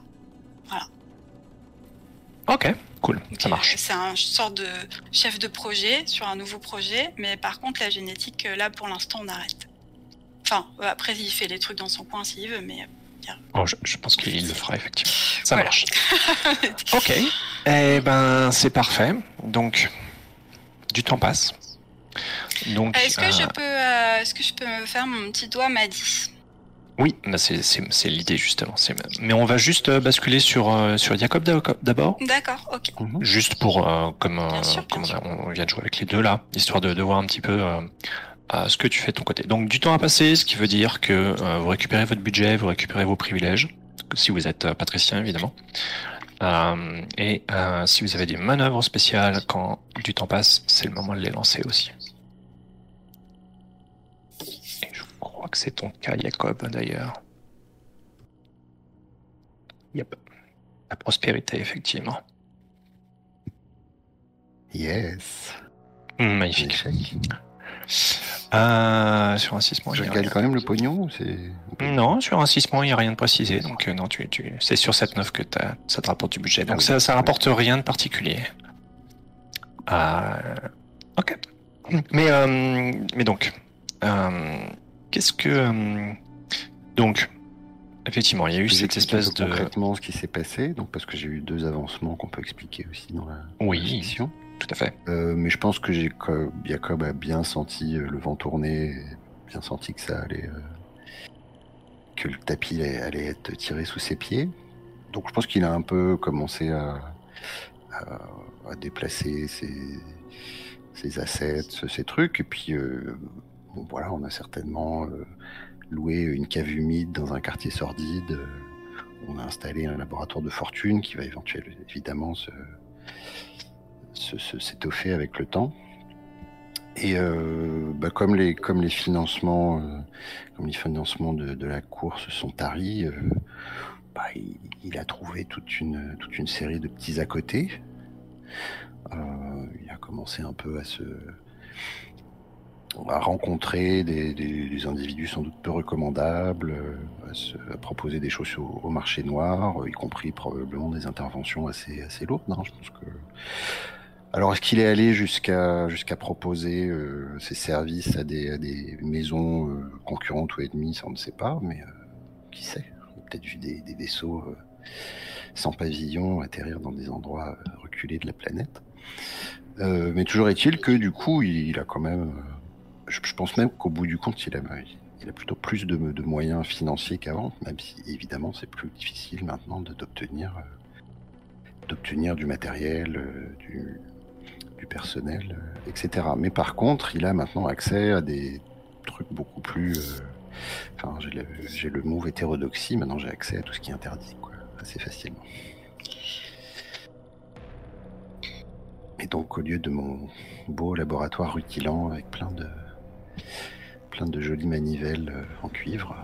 Ok, cool, Donc, ça marche. C'est un sorte de chef de projet sur un nouveau projet, mais par contre la génétique, euh, là pour l'instant on arrête. Enfin, après il fait des trucs dans son coin s'il veut, mais Bon, je, je pense qu'il le fera effectivement. Ça Voilà. marche. Ok. Eh ben, c'est parfait. Donc, du temps passe. Donc, est-ce que je euh, peux, euh, est-ce que je peux me faire mon petit doigt m'a dit oui, c'est l'idée justement. C'est- Mais on va juste euh, basculer sur sur Jacob d'ab- d'abord. D'accord, ok. Juste pour, euh, comme, sûr, on, a- on vient de jouer avec les deux là, histoire de, de voir un petit peu euh, ce que tu fais de ton côté. Donc du temps à passer, ce qui veut dire que euh, vous récupérez votre budget, vous récupérez vos privilèges, si vous êtes euh, patricien évidemment. Euh, et si vous avez des manœuvres spéciales quand du temps passe, c'est le moment de les lancer aussi. Et je crois que c'est ton cas, Jacob, d'ailleurs. Yep. La prospérité, effectivement. Yes. Magnifique. Euh, sur un 6 mois, Je rien. quand même le pognon. Non, sur un 6 mois, il n'y a rien de précisé. Donc, euh, non, tu, tu, c'est sur 7-9 que ça te rapporte du budget. Donc, Ah ça, ça rapporte rien de particulier. Euh, ok. Mais, mais donc, qu'est-ce que. donc, effectivement, il y a eu cette espèce de. concrètement ce qui s'est passé, donc parce que j'ai eu deux avancements qu'on peut expliquer aussi dans la, Oui. Tout à fait. Euh, mais je pense que Jacob a bien senti euh, le vent tourner, bien senti que ça allait, euh, que le tapis allait, être tiré sous ses pieds. Donc je pense qu'il a un peu commencé à, déplacer ses, ses assets, ses trucs, et puis voilà, on a certainement loué une cave humide dans un quartier sordide. On a installé un laboratoire de fortune qui va éventuellement évidemment se- s'étoffer avec le temps. Et euh, bah, comme, les, comme les financements, euh, comme les financements de, la course sont taris, euh, bah, il, a trouvé toute une, toute une série de petits à côté. Il a commencé un peu à se à rencontrer des, des- individus sans doute peu recommandables, à, se- à proposer des choses au, au marché noir, y compris probablement des interventions assez, assez lourdes. hein. Je pense que alors, est-ce qu'il est allé jusqu'à proposer euh, ses services à des, à maisons euh, concurrentes ou ennemies Ça, on ne sait pas, mais euh, qui sait? Peut-être vu des, vaisseaux sans pavillon atterrir dans des endroits reculés de la planète. Mais toujours est-il que du coup, il, a quand même. je, pense même qu'au bout du compte, il a, il a plutôt plus de, de moyens financiers qu'avant, même si évidemment c'est plus difficile maintenant d'obtenir d'obtenir du matériel, du, du personnel, euh, etc. Mais par contre, il a maintenant accès à des trucs beaucoup plus. euh, Enfin, j'ai le, le move hétérodoxie, maintenant j'ai accès à tout ce qui est interdit, quoi, assez facilement. Et donc, au lieu de mon beau laboratoire rutilant avec plein de, plein de jolies manivelles euh, en cuivre,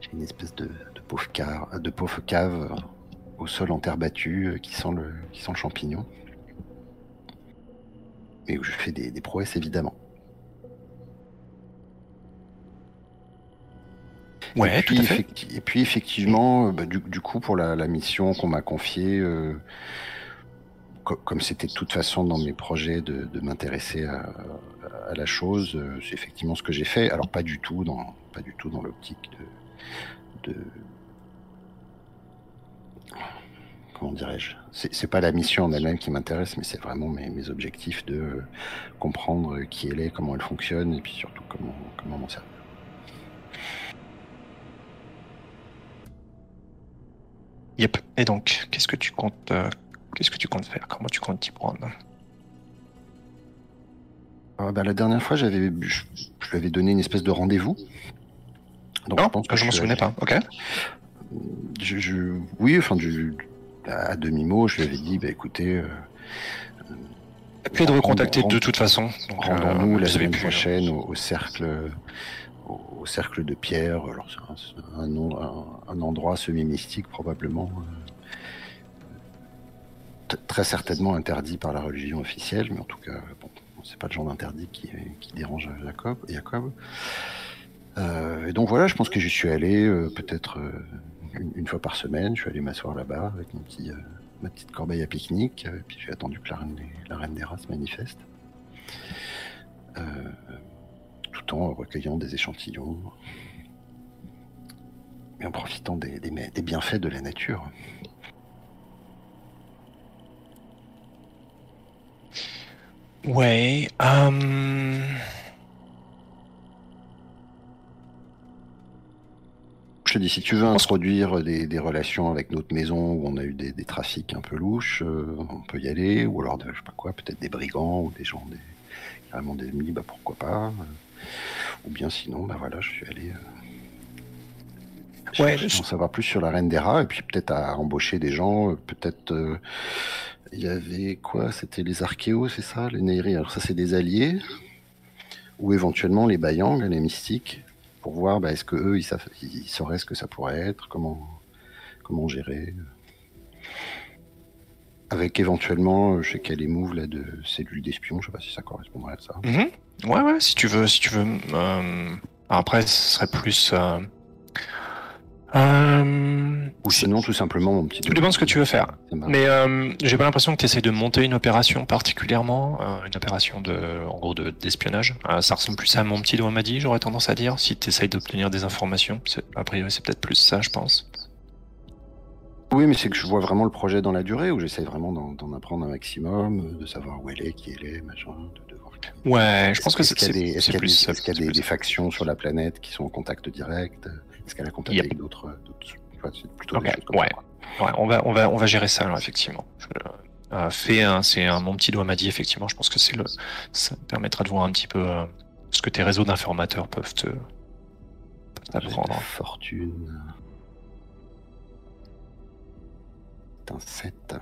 j'ai une espèce de, de pauvre, car- de pauvre cave au sol en terre battue qui sent le, qui sent le champignon. Et où je fais des, des prouesses évidemment. Ouais, et, tout puis, à fait. et puis effectivement, euh, bah, du, du coup, pour la, la mission qu'on m'a confiée, euh, co- comme c'était de toute façon dans mes projets de, de m'intéresser à, à la chose, euh, c'est effectivement ce que j'ai fait. Alors pas du tout dans, pas du tout dans l'optique de, de comment dirais-je C'est pas la mission en elle-même qui m'intéresse, mais c'est vraiment mes, mes objectifs de euh, comprendre qui elle est, comment elle fonctionne, et puis surtout comment comment m'en servir. Yep. Et donc, qu'est-ce que tu comptes, euh, qu'est-ce que tu comptes faire? Comment tu comptes t'y prendre? Ah, bah, la dernière fois, j'avais, je, je lui avais donné une espèce de rendez-vous. Donc, je pense que je m'en souvenais pas. Ok. Je, je- oui, enfin, du, à demi-mot, je lui avais dit, bah, écoutez, euh, puis de recontacter Rend- de toute façon. Euh, rendons-nous la semaine pu- prochaine au, au cercle, au, cercle de pierre. Alors, un, endroit semi-mystique, probablement. euh, Très certainement interdit par la religion officielle, mais en tout cas, bon, c'est pas le genre d'interdit qui, qui dérange Jacob. Jacob. Euh, et donc voilà, je pense que j'y suis allé euh, peut-être euh, une, fois par semaine. Je suis allé m'asseoir là-bas avec mon euh, ma petite corbeille à pique-nique. euh, puis j'ai attendu que la reine, des- la reine races manifeste. Euh, tout en recueillant des échantillons et en profitant des, bienfaits de la nature. Ouais. euh, Je te dis, si tu veux introduire des, des relations avec notre maison où on a eu des, des trafics un peu louches, euh, on peut y aller. Ou alors, de, je sais pas quoi, peut-être des brigands ou des gens, des, carrément des ennemis, bah pourquoi pas. euh. Ou bien sinon, bah voilà, je suis allé euh, Ouais, je- d'en savoir plus sur la reine des rats et puis peut-être à embaucher des gens. euh, Peut-être euh, il y avait quoi C'était les archéos, c'est ça Les Neyri. Alors ça, c'est des alliés. Ou éventuellement les Bayang, les mystiques, pour voir bah, est-ce que eux ils, savent, ils sauraient ce que ça pourrait être, comment, comment gérer. Avec éventuellement, je sais qu'il y là, de cellules d'espions, je sais pas si ça correspondrait à ça. mhm. Ouais, ouais, si tu veux, si tu veux. euh, Après, ce serait plus. euh, euh, Ou sinon, tout simplement, mon petit. Tout dépend de ce que tu veux faire. Mais euh, j'ai pas l'impression que tu essaies de monter une opération particulièrement, euh, une opération de, en gros, de- d'espionnage. Ça ressemble plus à mon petit doigt m'a dit, j'aurais tendance à dire, si tu essayes d'obtenir des informations. A priori, c'est peut-être plus ça, je pense. Oui, mais c'est que je vois vraiment le projet dans la durée, où j'essaie vraiment d'en apprendre un maximum, de savoir où elle est, qui elle est, machin, de, de voir. Ouais, je pense que c'est plus est-ce qu'il y a des- factions sur la planète qui sont en contact direct? Est-ce qu'elle a contact Yep. d'autres plutôt Ok, des choses comme ouais. ça. Ouais, on va, on va, on va gérer ça alors effectivement. Je, euh, fais un, c'est un mon petit doigt m'a dit effectivement. Je pense que c'est le, ça permettra de voir un petit peu euh, ce que tes réseaux d'informateurs peuvent te, t'apprendre. Fortune. C'est un 7.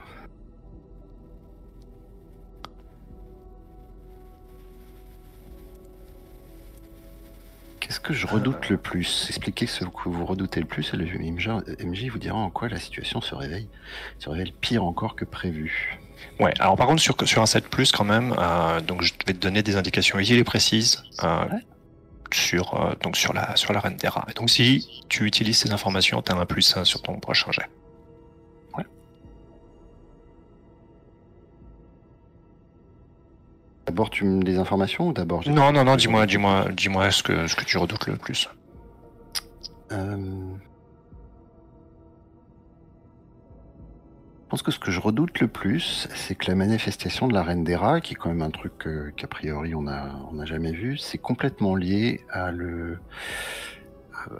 Qu'est-ce que je redoute le plus? Expliquez ce que vous redoutez le plus et le MJ, MJ vous dira en quoi la situation se réveille, se révèle pire encore que prévu. Ouais. Alors par contre sur sur un 7 plus quand même, euh, donc je vais te donner des indications utiles et précises. euh, Ouais. Sur, euh, donc sur la sur la reine des rats. Et donc si tu utilises ces informations, tu as un plus 1 sur ton prochain jet. D'abord, tu me des informations ou d'abord Non, non, non, dis-moi, dis-moi, dis-moi ce que, ce que tu redoutes le plus. Euh, Je pense que ce que je redoute le plus, c'est que la manifestation de la Reine des Rats, qui est quand même un truc euh, qu'a priori on n'a on n'a jamais vu, c'est complètement lié à, le,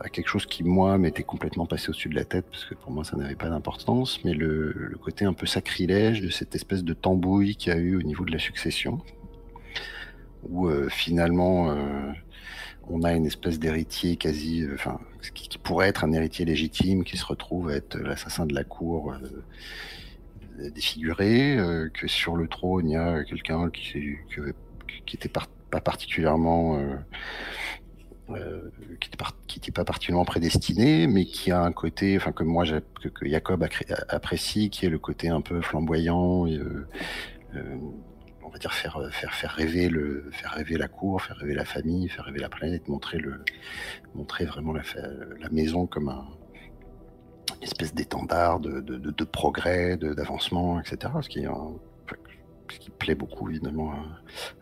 à quelque chose qui, moi, m'était complètement passé au-dessus de la tête, parce que pour moi, ça n'avait pas d'importance, mais le, le côté un peu sacrilège de cette espèce de tambouille qu'il y a eu au niveau de la succession, où euh, finalement... euh, on a une espèce d'héritier quasi, euh, enfin, qui, pourrait être un héritier légitime, qui se retrouve à être l'assassin de la cour défiguré, que sur le trône il y a quelqu'un qui, que- qui était par- pas particulièrement, qui pas particulièrement prédestiné, mais qui a un côté, enfin que moi que, Jacob apprécie, qui est le côté un peu flamboyant on va dire faire faire faire rêver le faire rêver la cour, faire rêver la famille, faire rêver la planète, montrer le montrer vraiment la, maison comme un une espèce d'étendard de, de, de, de progrès, d'avancement, etc. Ce qui, ce qui plaît beaucoup évidemment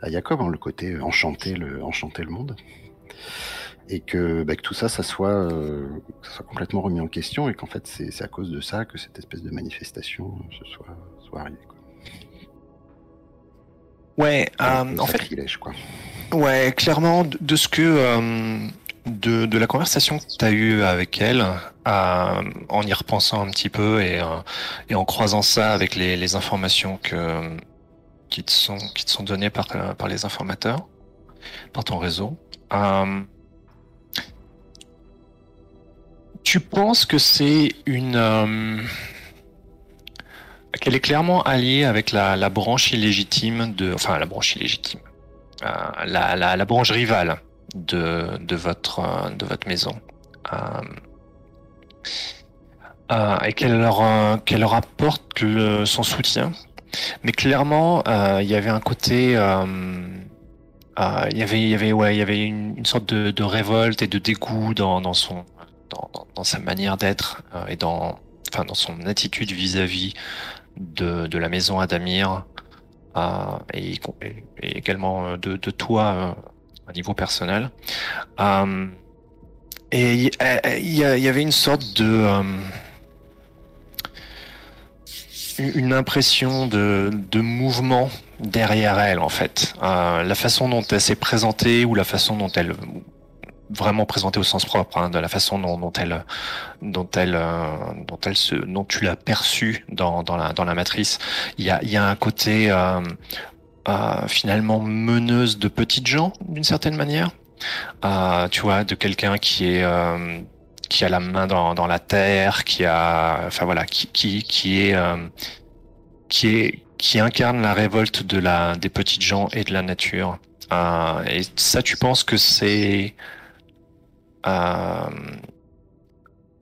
à, Jacob, hein, le côté enchanter le le monde. Et que, bah, que tout ça, ça soit, euh, ça soit complètement remis en question et qu'en fait, c'est à cause de ça que cette espèce de manifestation euh, se soit, soit arrivée. Ouais, euh, en fait, sacrilège, quoi. Ouais, clairement, de, de ce que euh, de, de la conversation que tu as eue avec elle, euh, en y repensant un petit peu et, et en croisant ça avec les, les informations que qui te sont qui te sont données par par les informateurs, par ton réseau. euh, tu penses que c'est une euh, qu'elle est clairement alliée avec la, branche illégitime de enfin la branche illégitime euh, la, branche rivale de, votre, maison. Euh, euh, et qu'elle leur, apporte son soutien. Mais clairement, il y avait un côté... il y avait, une, sorte de, révolte et de dégoût dans, sa manière d'être et dans, enfin, dans son attitude vis-à-vis de, de la maison Adamir euh, et, également euh, de, de toi euh, à niveau personnel. Euh, et il y, avait une sorte de une impression de, de mouvement derrière elle en fait. La façon dont elle s'est présentée ou la façon dont elle vraiment présentée au sens propre, hein, de la façon dont, dont elle dont elle euh, dont elle se dont tu l'as perçue dans, dans la dans la matrice. Il y a il y a un côté euh, euh, finalement meneuse de petites gens d'une certaine manière. Euh, tu vois, de quelqu'un qui est euh, qui a la main dans, dans la terre, qui a, enfin voilà, qui qui qui est qui est qui incarne la révolte de la des petites gens et de la nature. Euh, et ça, tu penses que c'est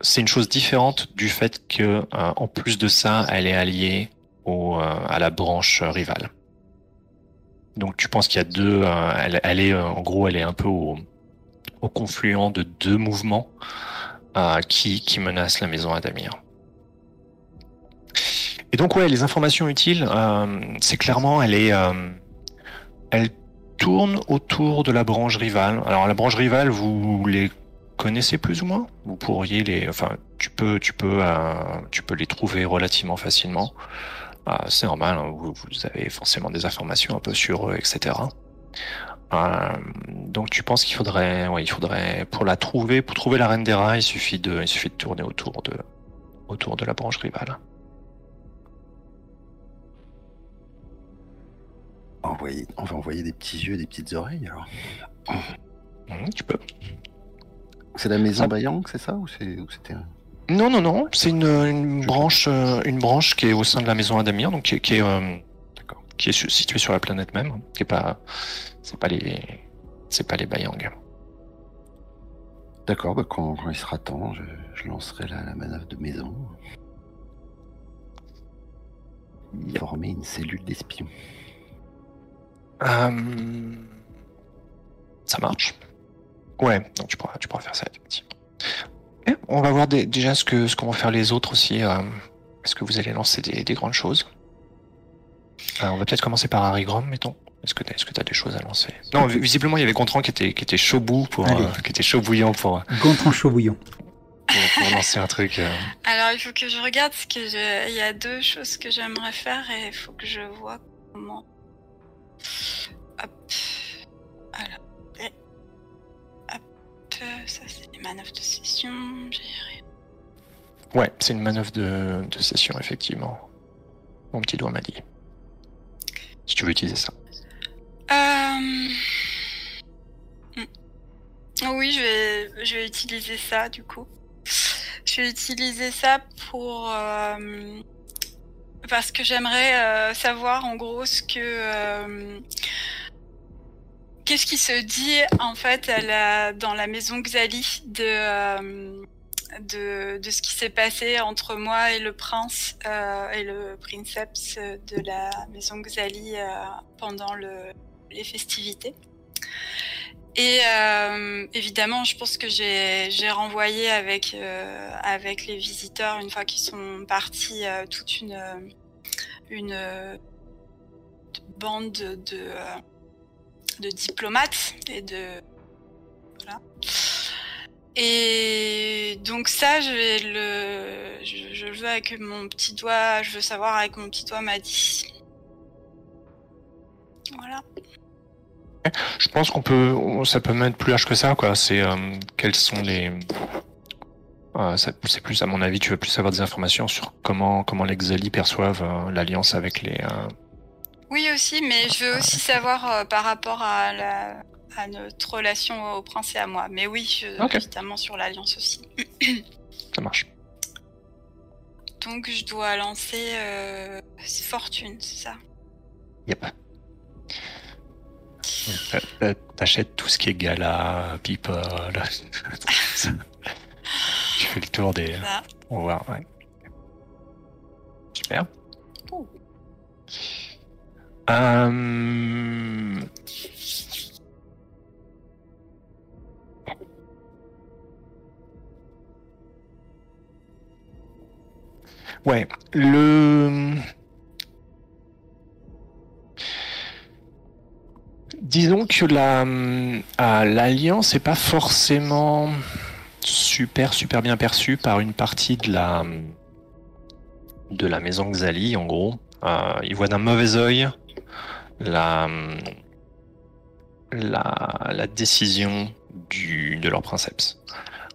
c'est une chose différente du fait que, euh, en plus de ça, elle est alliée euh, à la branche rivale. Donc tu penses qu'il y a deux, elle, est en gros, elle est un peu au, confluent de deux mouvements qui, qui menacent la maison Adamir. Et donc ouais, les informations utiles, c'est clairement, elle est, elle tourne autour de la branche rivale. Alors la branche rivale, vous les connaissez plus ou moins Vous pourriez les, enfin, tu peux, tu peux, euh, tu peux les trouver relativement facilement. Euh, c'est normal, hein, vous, avez forcément des informations un peu sur eux, etc. Euh, donc tu penses qu'il faudrait, ouais, il faudrait pour la trouver, pour trouver la reine des rats, il suffit de, il suffit de tourner autour de, autour de la branche rivale. on va envoyer des petits yeux et des petites oreilles alors. Mmh, tu peux. C'est la maison ah. Bayang, c'est ça ou c'était Non, non, non. C'est une, branche, euh, une branche qui est au sein de la maison Adamir, donc qui, est, euh, qui est située sur la planète même, qui est pas, c'est pas les, c'est pas les Bayang. D'accord, bah, quand, il sera temps, je, lancerai la, la, manœuvre de maison. Former une cellule d'espion. Euh, ça marche. Ouais, donc tu pourras, tu pourras faire ça effectivement. on va voir déjà ce que ce qu'on va faire les autres aussi. Euh, est-ce que vous allez lancer des, grandes choses? Euh, On va peut-être commencer par Harry Grom, mettons. Est-ce que tu as, as, des choses à lancer? Non, visiblement il y avait Gontran qui était qui était chaud bout pour qui était chaud bouillant pour. Gontran chaud bouillant. Pour, lancer un truc. Alors il faut que je regarde parce que il y a deux choses que j'aimerais faire et il faut que je vois comment Hop. Alors. Ça, c'est une manœuvres de session. Ouais, c'est une manœuvre de, session, effectivement. Mon petit doigt m'a dit. Si tu veux utiliser ça. Euh... Hmm. Oui, je vais, je vais utiliser ça, du coup. Je vais utiliser ça pour... Euh, parce que j'aimerais euh, savoir en gros ce que euh, qu'est-ce qui se dit en fait dans la maison Xali de, euh, de, de ce qui s'est passé entre moi et le prince et le princeps de la maison Xali pendant le, les festivités? Et euh, évidemment, je pense que j'ai renvoyé avec euh, avec les visiteurs une fois qu'ils sont partis euh, toute une une bande de de diplomates et de voilà. Et donc ça, je vais le, je, veux avec mon petit doigt, je veux savoir avec mon petit doigt m'a dit. Voilà. Je pense qu'on peut, ça peut même être plus large que ça, quoi. C'est euh, quels sont les, euh, c'est plus à mon avis, tu veux plus avoir des informations sur comment comment les Xali perçoivent euh, l'alliance avec les. Oui aussi, mais je veux aussi savoir par rapport à, la, à notre relation au prince et à moi. Mais oui, je, évidemment sur l'alliance aussi. ça marche. Donc je dois lancer fortune, c'est ça? Yep. T'achètes tout ce qui est gala, people. tu fais le tour des. On va voir, ouais. Super. Euh... Ouais, le Disons que la euh, l'alliance n'est pas forcément super super bien perçue par une partie de la de la maison Xali en gros. Euh, ils voient d'un mauvais œil la, la, la décision du, de leur princeps.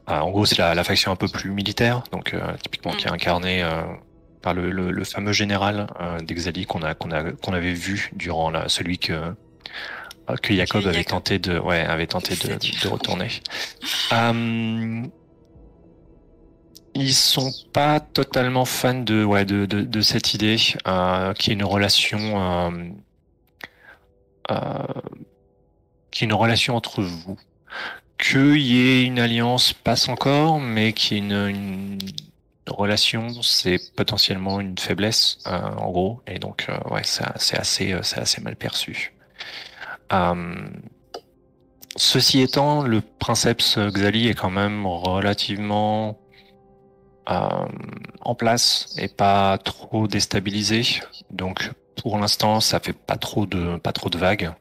Euh, en gros, c'est la, la, faction un peu plus militaire, donc euh, typiquement qui est mm. incarnée euh, par le, le, le, fameux général d'Exali qu'on a, qu'on a, qu'on avait vu durant la, celui que que Jacob avait tenté de, ouais, avait tenté de, de, retourner. Ils sont pas totalement fans de, ouais, de, de, de cette idée qui est une relation, euh, euh, qui est une relation entre vous. Qu'il y ait une alliance passe encore, mais qui est une, une relation, c'est potentiellement une faiblesse, euh, en gros, et donc euh, ouais, c'est assez, c'est assez mal perçu. ceci étant, le princeps Xali est quand même relativement en place et pas trop déstabilisé. Donc pour l'instant, ça fait pas trop de pas trop de vagues.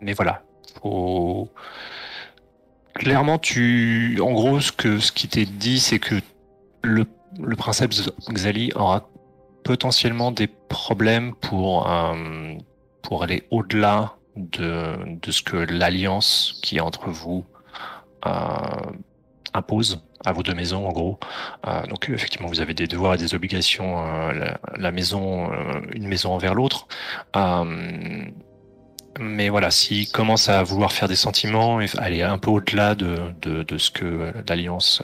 mais voilà, clairement, tu, en gros, ce que ce qui t'est dit, c'est que le, le princeps Xali aura potentiellement des problèmes pour, euh, pour aller au-delà de, de ce que l'alliance qui est entre vous euh, impose à vos deux maisons en gros. Euh, donc effectivement vous avez des devoirs et des obligations la, maison une maison envers l'autre. mais voilà, s'il commence à vouloir faire des sentiments et aller un peu au-delà de, de, ce que l'alliance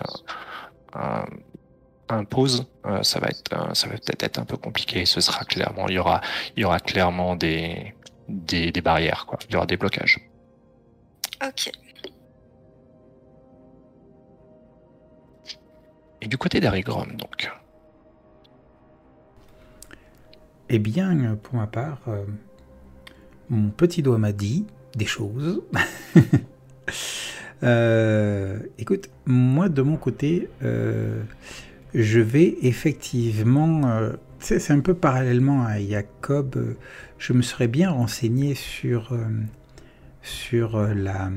impose, euh, ça va être, euh, ça va peut-être être un peu compliqué. Ce sera clairement, il y aura, il y aura clairement des, des, des barrières, quoi. Il y aura des blocages. Ok. Et du côté d'Arigrom, donc. Eh bien, pour ma part, euh, mon petit doigt m'a dit des choses. écoute, moi de mon côté, je vais effectivement, euh, c'est un peu parallèlement à Jacob, euh, je me serais bien renseigné euh, sur la,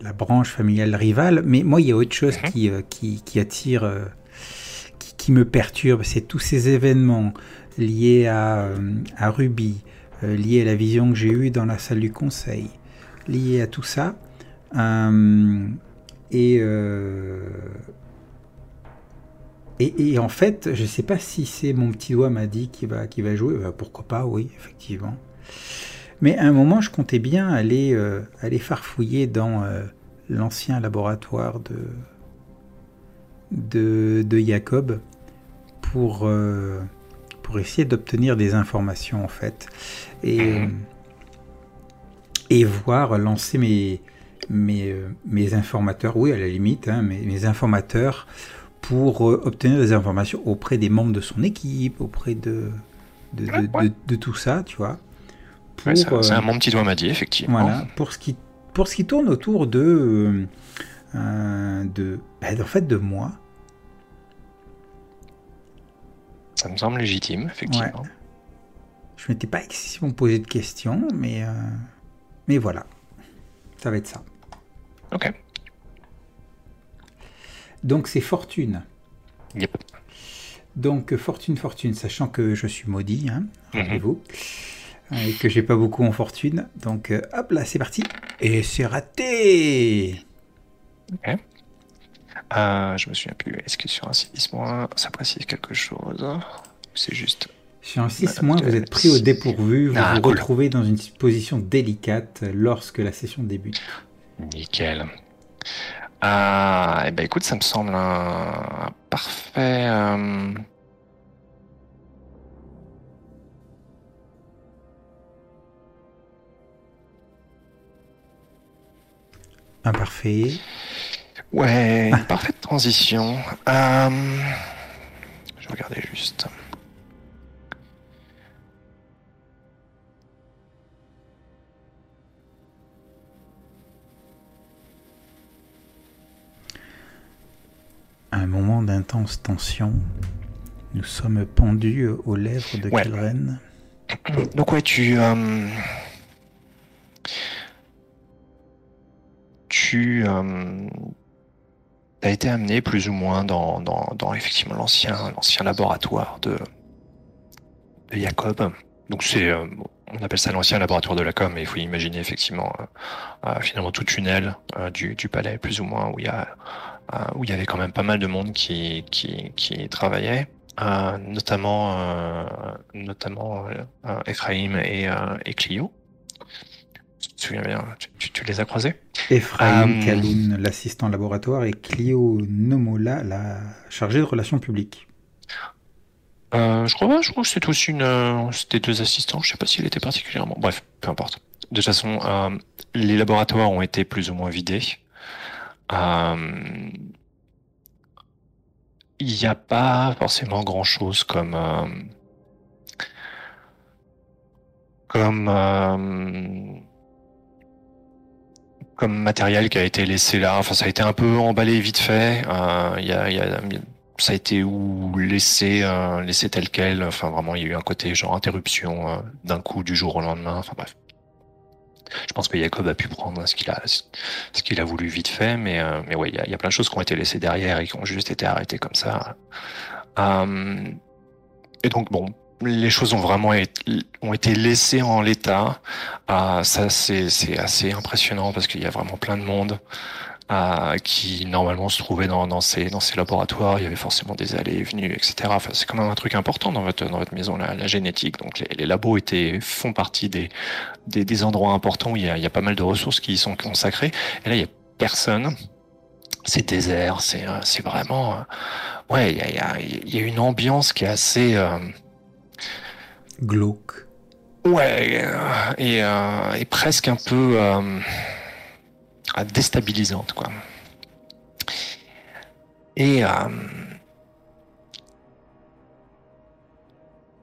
la, branche familiale rivale, mais moi il y a autre chose mhm. qui, qui, qui, attire, qui, qui, me perturbe, c'est tous ces événements liés à, à Ruby, liés à la vision que j'ai eue dans la salle du conseil, liés à tout ça. et et, en fait, je ne sais pas si c'est mon petit doigt m'a dit qu'il va, va jouer. Bah, pourquoi pas, oui, effectivement. Mais à un moment, je comptais bien aller, euh, aller farfouiller dans euh, l'ancien laboratoire de, de, de Jacob pour, euh, pour essayer d'obtenir des informations, en fait. Et, mhm. et voir lancer mes, mes, mes informateurs, oui, à la limite, hein, mes, mes informateurs pour obtenir des informations auprès des membres de son équipe, auprès de, de, tout ça, tu vois. C'est un, euh, mon petit doigt m'a dit, effectivement. Voilà, pour ce qui, pour ce qui tourne autour de, euh, de ben, en fait, de moi. Ça me semble légitime, effectivement. Je m'étais pas excessivement posé de questions, mais, mais voilà. Ça va être ça. Ok. Donc c'est fortune. Yep. Donc fortune, fortune, sachant que je suis maudit, hein, mhm. rappelez-vous, euh, et que j'ai pas beaucoup en fortune. Donc euh, hop là, c'est parti. Et c'est raté Ok. Euh, je me souviens plus. Est-ce que sur un 6 ça précise quelque chose? C'est juste. Sur un 6 vous êtes pris au dépourvu, vous ah, vous retrouvez dans une position délicate lorsque la session débute. Nickel. Ah, eh ben écoute, ça me semble un, parfait. Euh, un parfait. Ouais, une parfaite transition. Euh, je regarder juste. un moment d'intense tension. Nous sommes pendus aux lèvres de ouais. Donc ouais, tu... Euh, tu euh, as été amené plus ou moins dans, effectivement l'ancien laboratoire de, Jacob. Donc c'est euh, on appelle ça l'ancien laboratoire de la com, mais il faut imaginer effectivement finalement tout tunnel du, du palais plus ou moins où il y euh, avait quand même pas mal de monde qui, travaillait. Euh, notamment euh, notamment Ephraim et, et Clio. Tu te souviens bien, tu, tu, les as croisés Ephraim Kaloun, l'assistant laboratoire, et Clio Nomola, la chargée de relations publiques. je crois pas, je crois que c'était aussi une, c'était deux assistants. Je sais pas s'il était particulièrement. Bref, peu importe. De toute façon, les laboratoires ont été plus ou moins vidés. Euh, il n'y a pas forcément grand chose comme euh, comme euh, comme matériel qui a été laissé là. Enfin, ça a été un peu emballé vite fait. Euh, il y a, y a, ça a été ou laissé euh, laissé tel quel. Enfin, vraiment, il y a eu un côté genre interruption euh, d'un coup du jour au lendemain. Enfin bref. Je pense que Jacob a pu prendre ce qu'il a, ce qu'il a voulu vite fait, mais euh, mais ouais, il y y a, plein de choses qui ont été laissées derrière et qui ont juste été arrêtées comme ça. Euh, et donc bon, les choses ont vraiment été, ont été laissées en l'état. Euh, ça, c'est, assez impressionnant parce qu'il y a vraiment plein de monde euh, qui normalement se trouvait dans, dans, ces, dans ces laboratoires. Il y avait forcément des allées et venues, etc. Enfin, c'est quand même un truc important dans votre, dans votre maison, la, la génétique. Donc les, les, labos étaient, font partie des, des, des, endroits importants où il y, a, il y a pas mal de ressources qui y sont consacrées. Et là, il y a personne. C'est désert, c'est, c'est vraiment... Ouais, il y a, y a une ambiance qui est assez... Euh, glauque. Ouais, et, euh, et, presque un peu euh, déstabilisante, quoi. Et euh,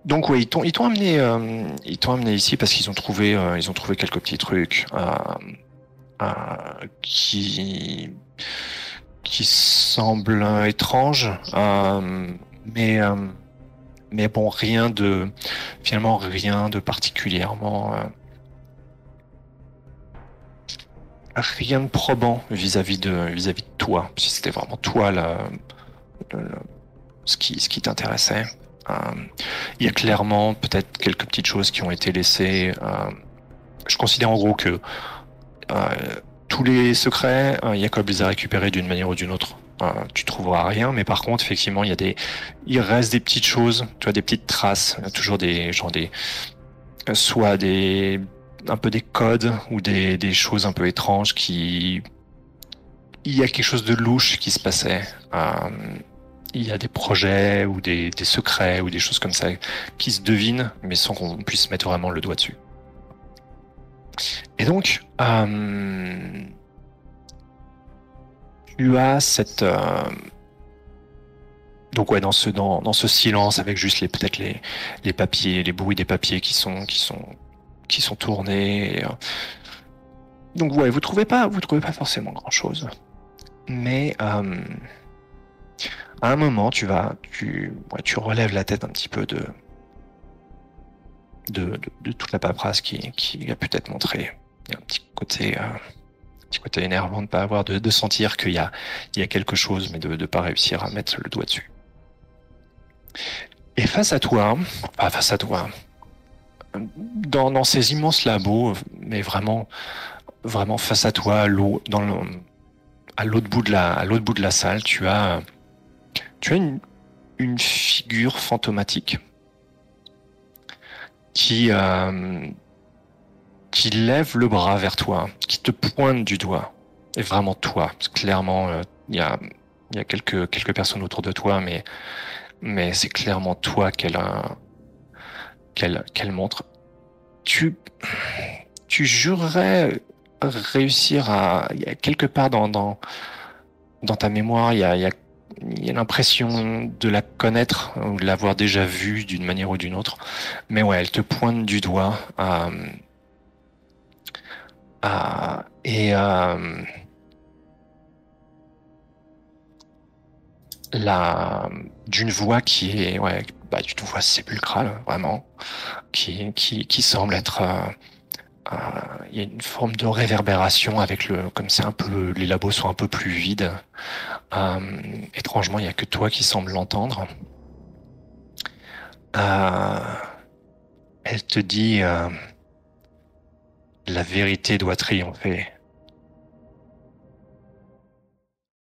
donc oui, ils t'ont ils t'ont amené euh, ils t'ont amené ici parce qu'ils ont trouvé euh, ils ont trouvé quelques petits trucs qui qui semblent étranges, mais mais bon, rien de finalement rien de particulièrement euh, rien de probant vis-à-vis de vis-à-vis de toi. Si c'était vraiment toi là, ce qui ce qui t'intéressait. Euh, il y a clairement peut-être quelques petites choses qui ont été laissées. Euh, je considère en gros que tous les secrets, Jacob les a récupérés d'une manière ou d'une autre euh, tu trouveras rien, mais par contre, effectivement, il y a des, il reste des petites choses, tu vois, des petites traces, toujours des, genre des, soit des, un peu des codes ou des, des choses un peu étranges qui, il y a quelque chose de louche qui se passait. Euh, il y a des projets ou des, des, secrets ou des choses comme ça qui se devinent, mais sans qu'on puisse mettre vraiment le doigt dessus. Et donc, euh, tu as cette euh... donc ouais dans ce dans, dans ce silence avec juste les peut-être les les papiers les bruits des papiers qui sont qui sont qui sont tournés euh... donc ouais vous trouvez pas vous trouvez pas forcément grand chose mais euh... à un moment tu vas tu ouais, tu relèves la tête un petit peu de de, de, toute la paperasse qui, qui a peut-être montré il y a un petit côté petit côté énervant de pas avoir, de, sentir qu'il y a, quelque chose, mais de ne pas réussir à mettre le doigt dessus. Et face à toi, pas face à toi, dans, ces immenses labos, mais vraiment, vraiment face à toi, à l'autre bout de la, salle, tu as, une figure fantomatique qui, euh, qui lève le bras vers toi, qui te pointe du doigt. Et vraiment toi. clairement, il euh, y, a, y a quelques, quelques personnes autour de toi, mais, mais c'est clairement toi qu'elle qu'elle qu'elle montre. Tu, tu jurerais réussir à, il y a quelque part dans, dans, dans ta mémoire, il y a, il y a il y a l'impression de la connaître ou de l'avoir déjà vue d'une manière ou d'une autre. Mais ouais, elle te pointe du doigt. Euh, euh, et euh, la d'une voix qui est ouais bah d'une voix sépulcrale vraiment qui qui qui semble être euh, il y a une forme de réverbération avec le comme c'est un peu les labos sont un peu plus vides. Étrangement il y a que toi qui semble l'entendre. Elle te dit la vérité doit triompher.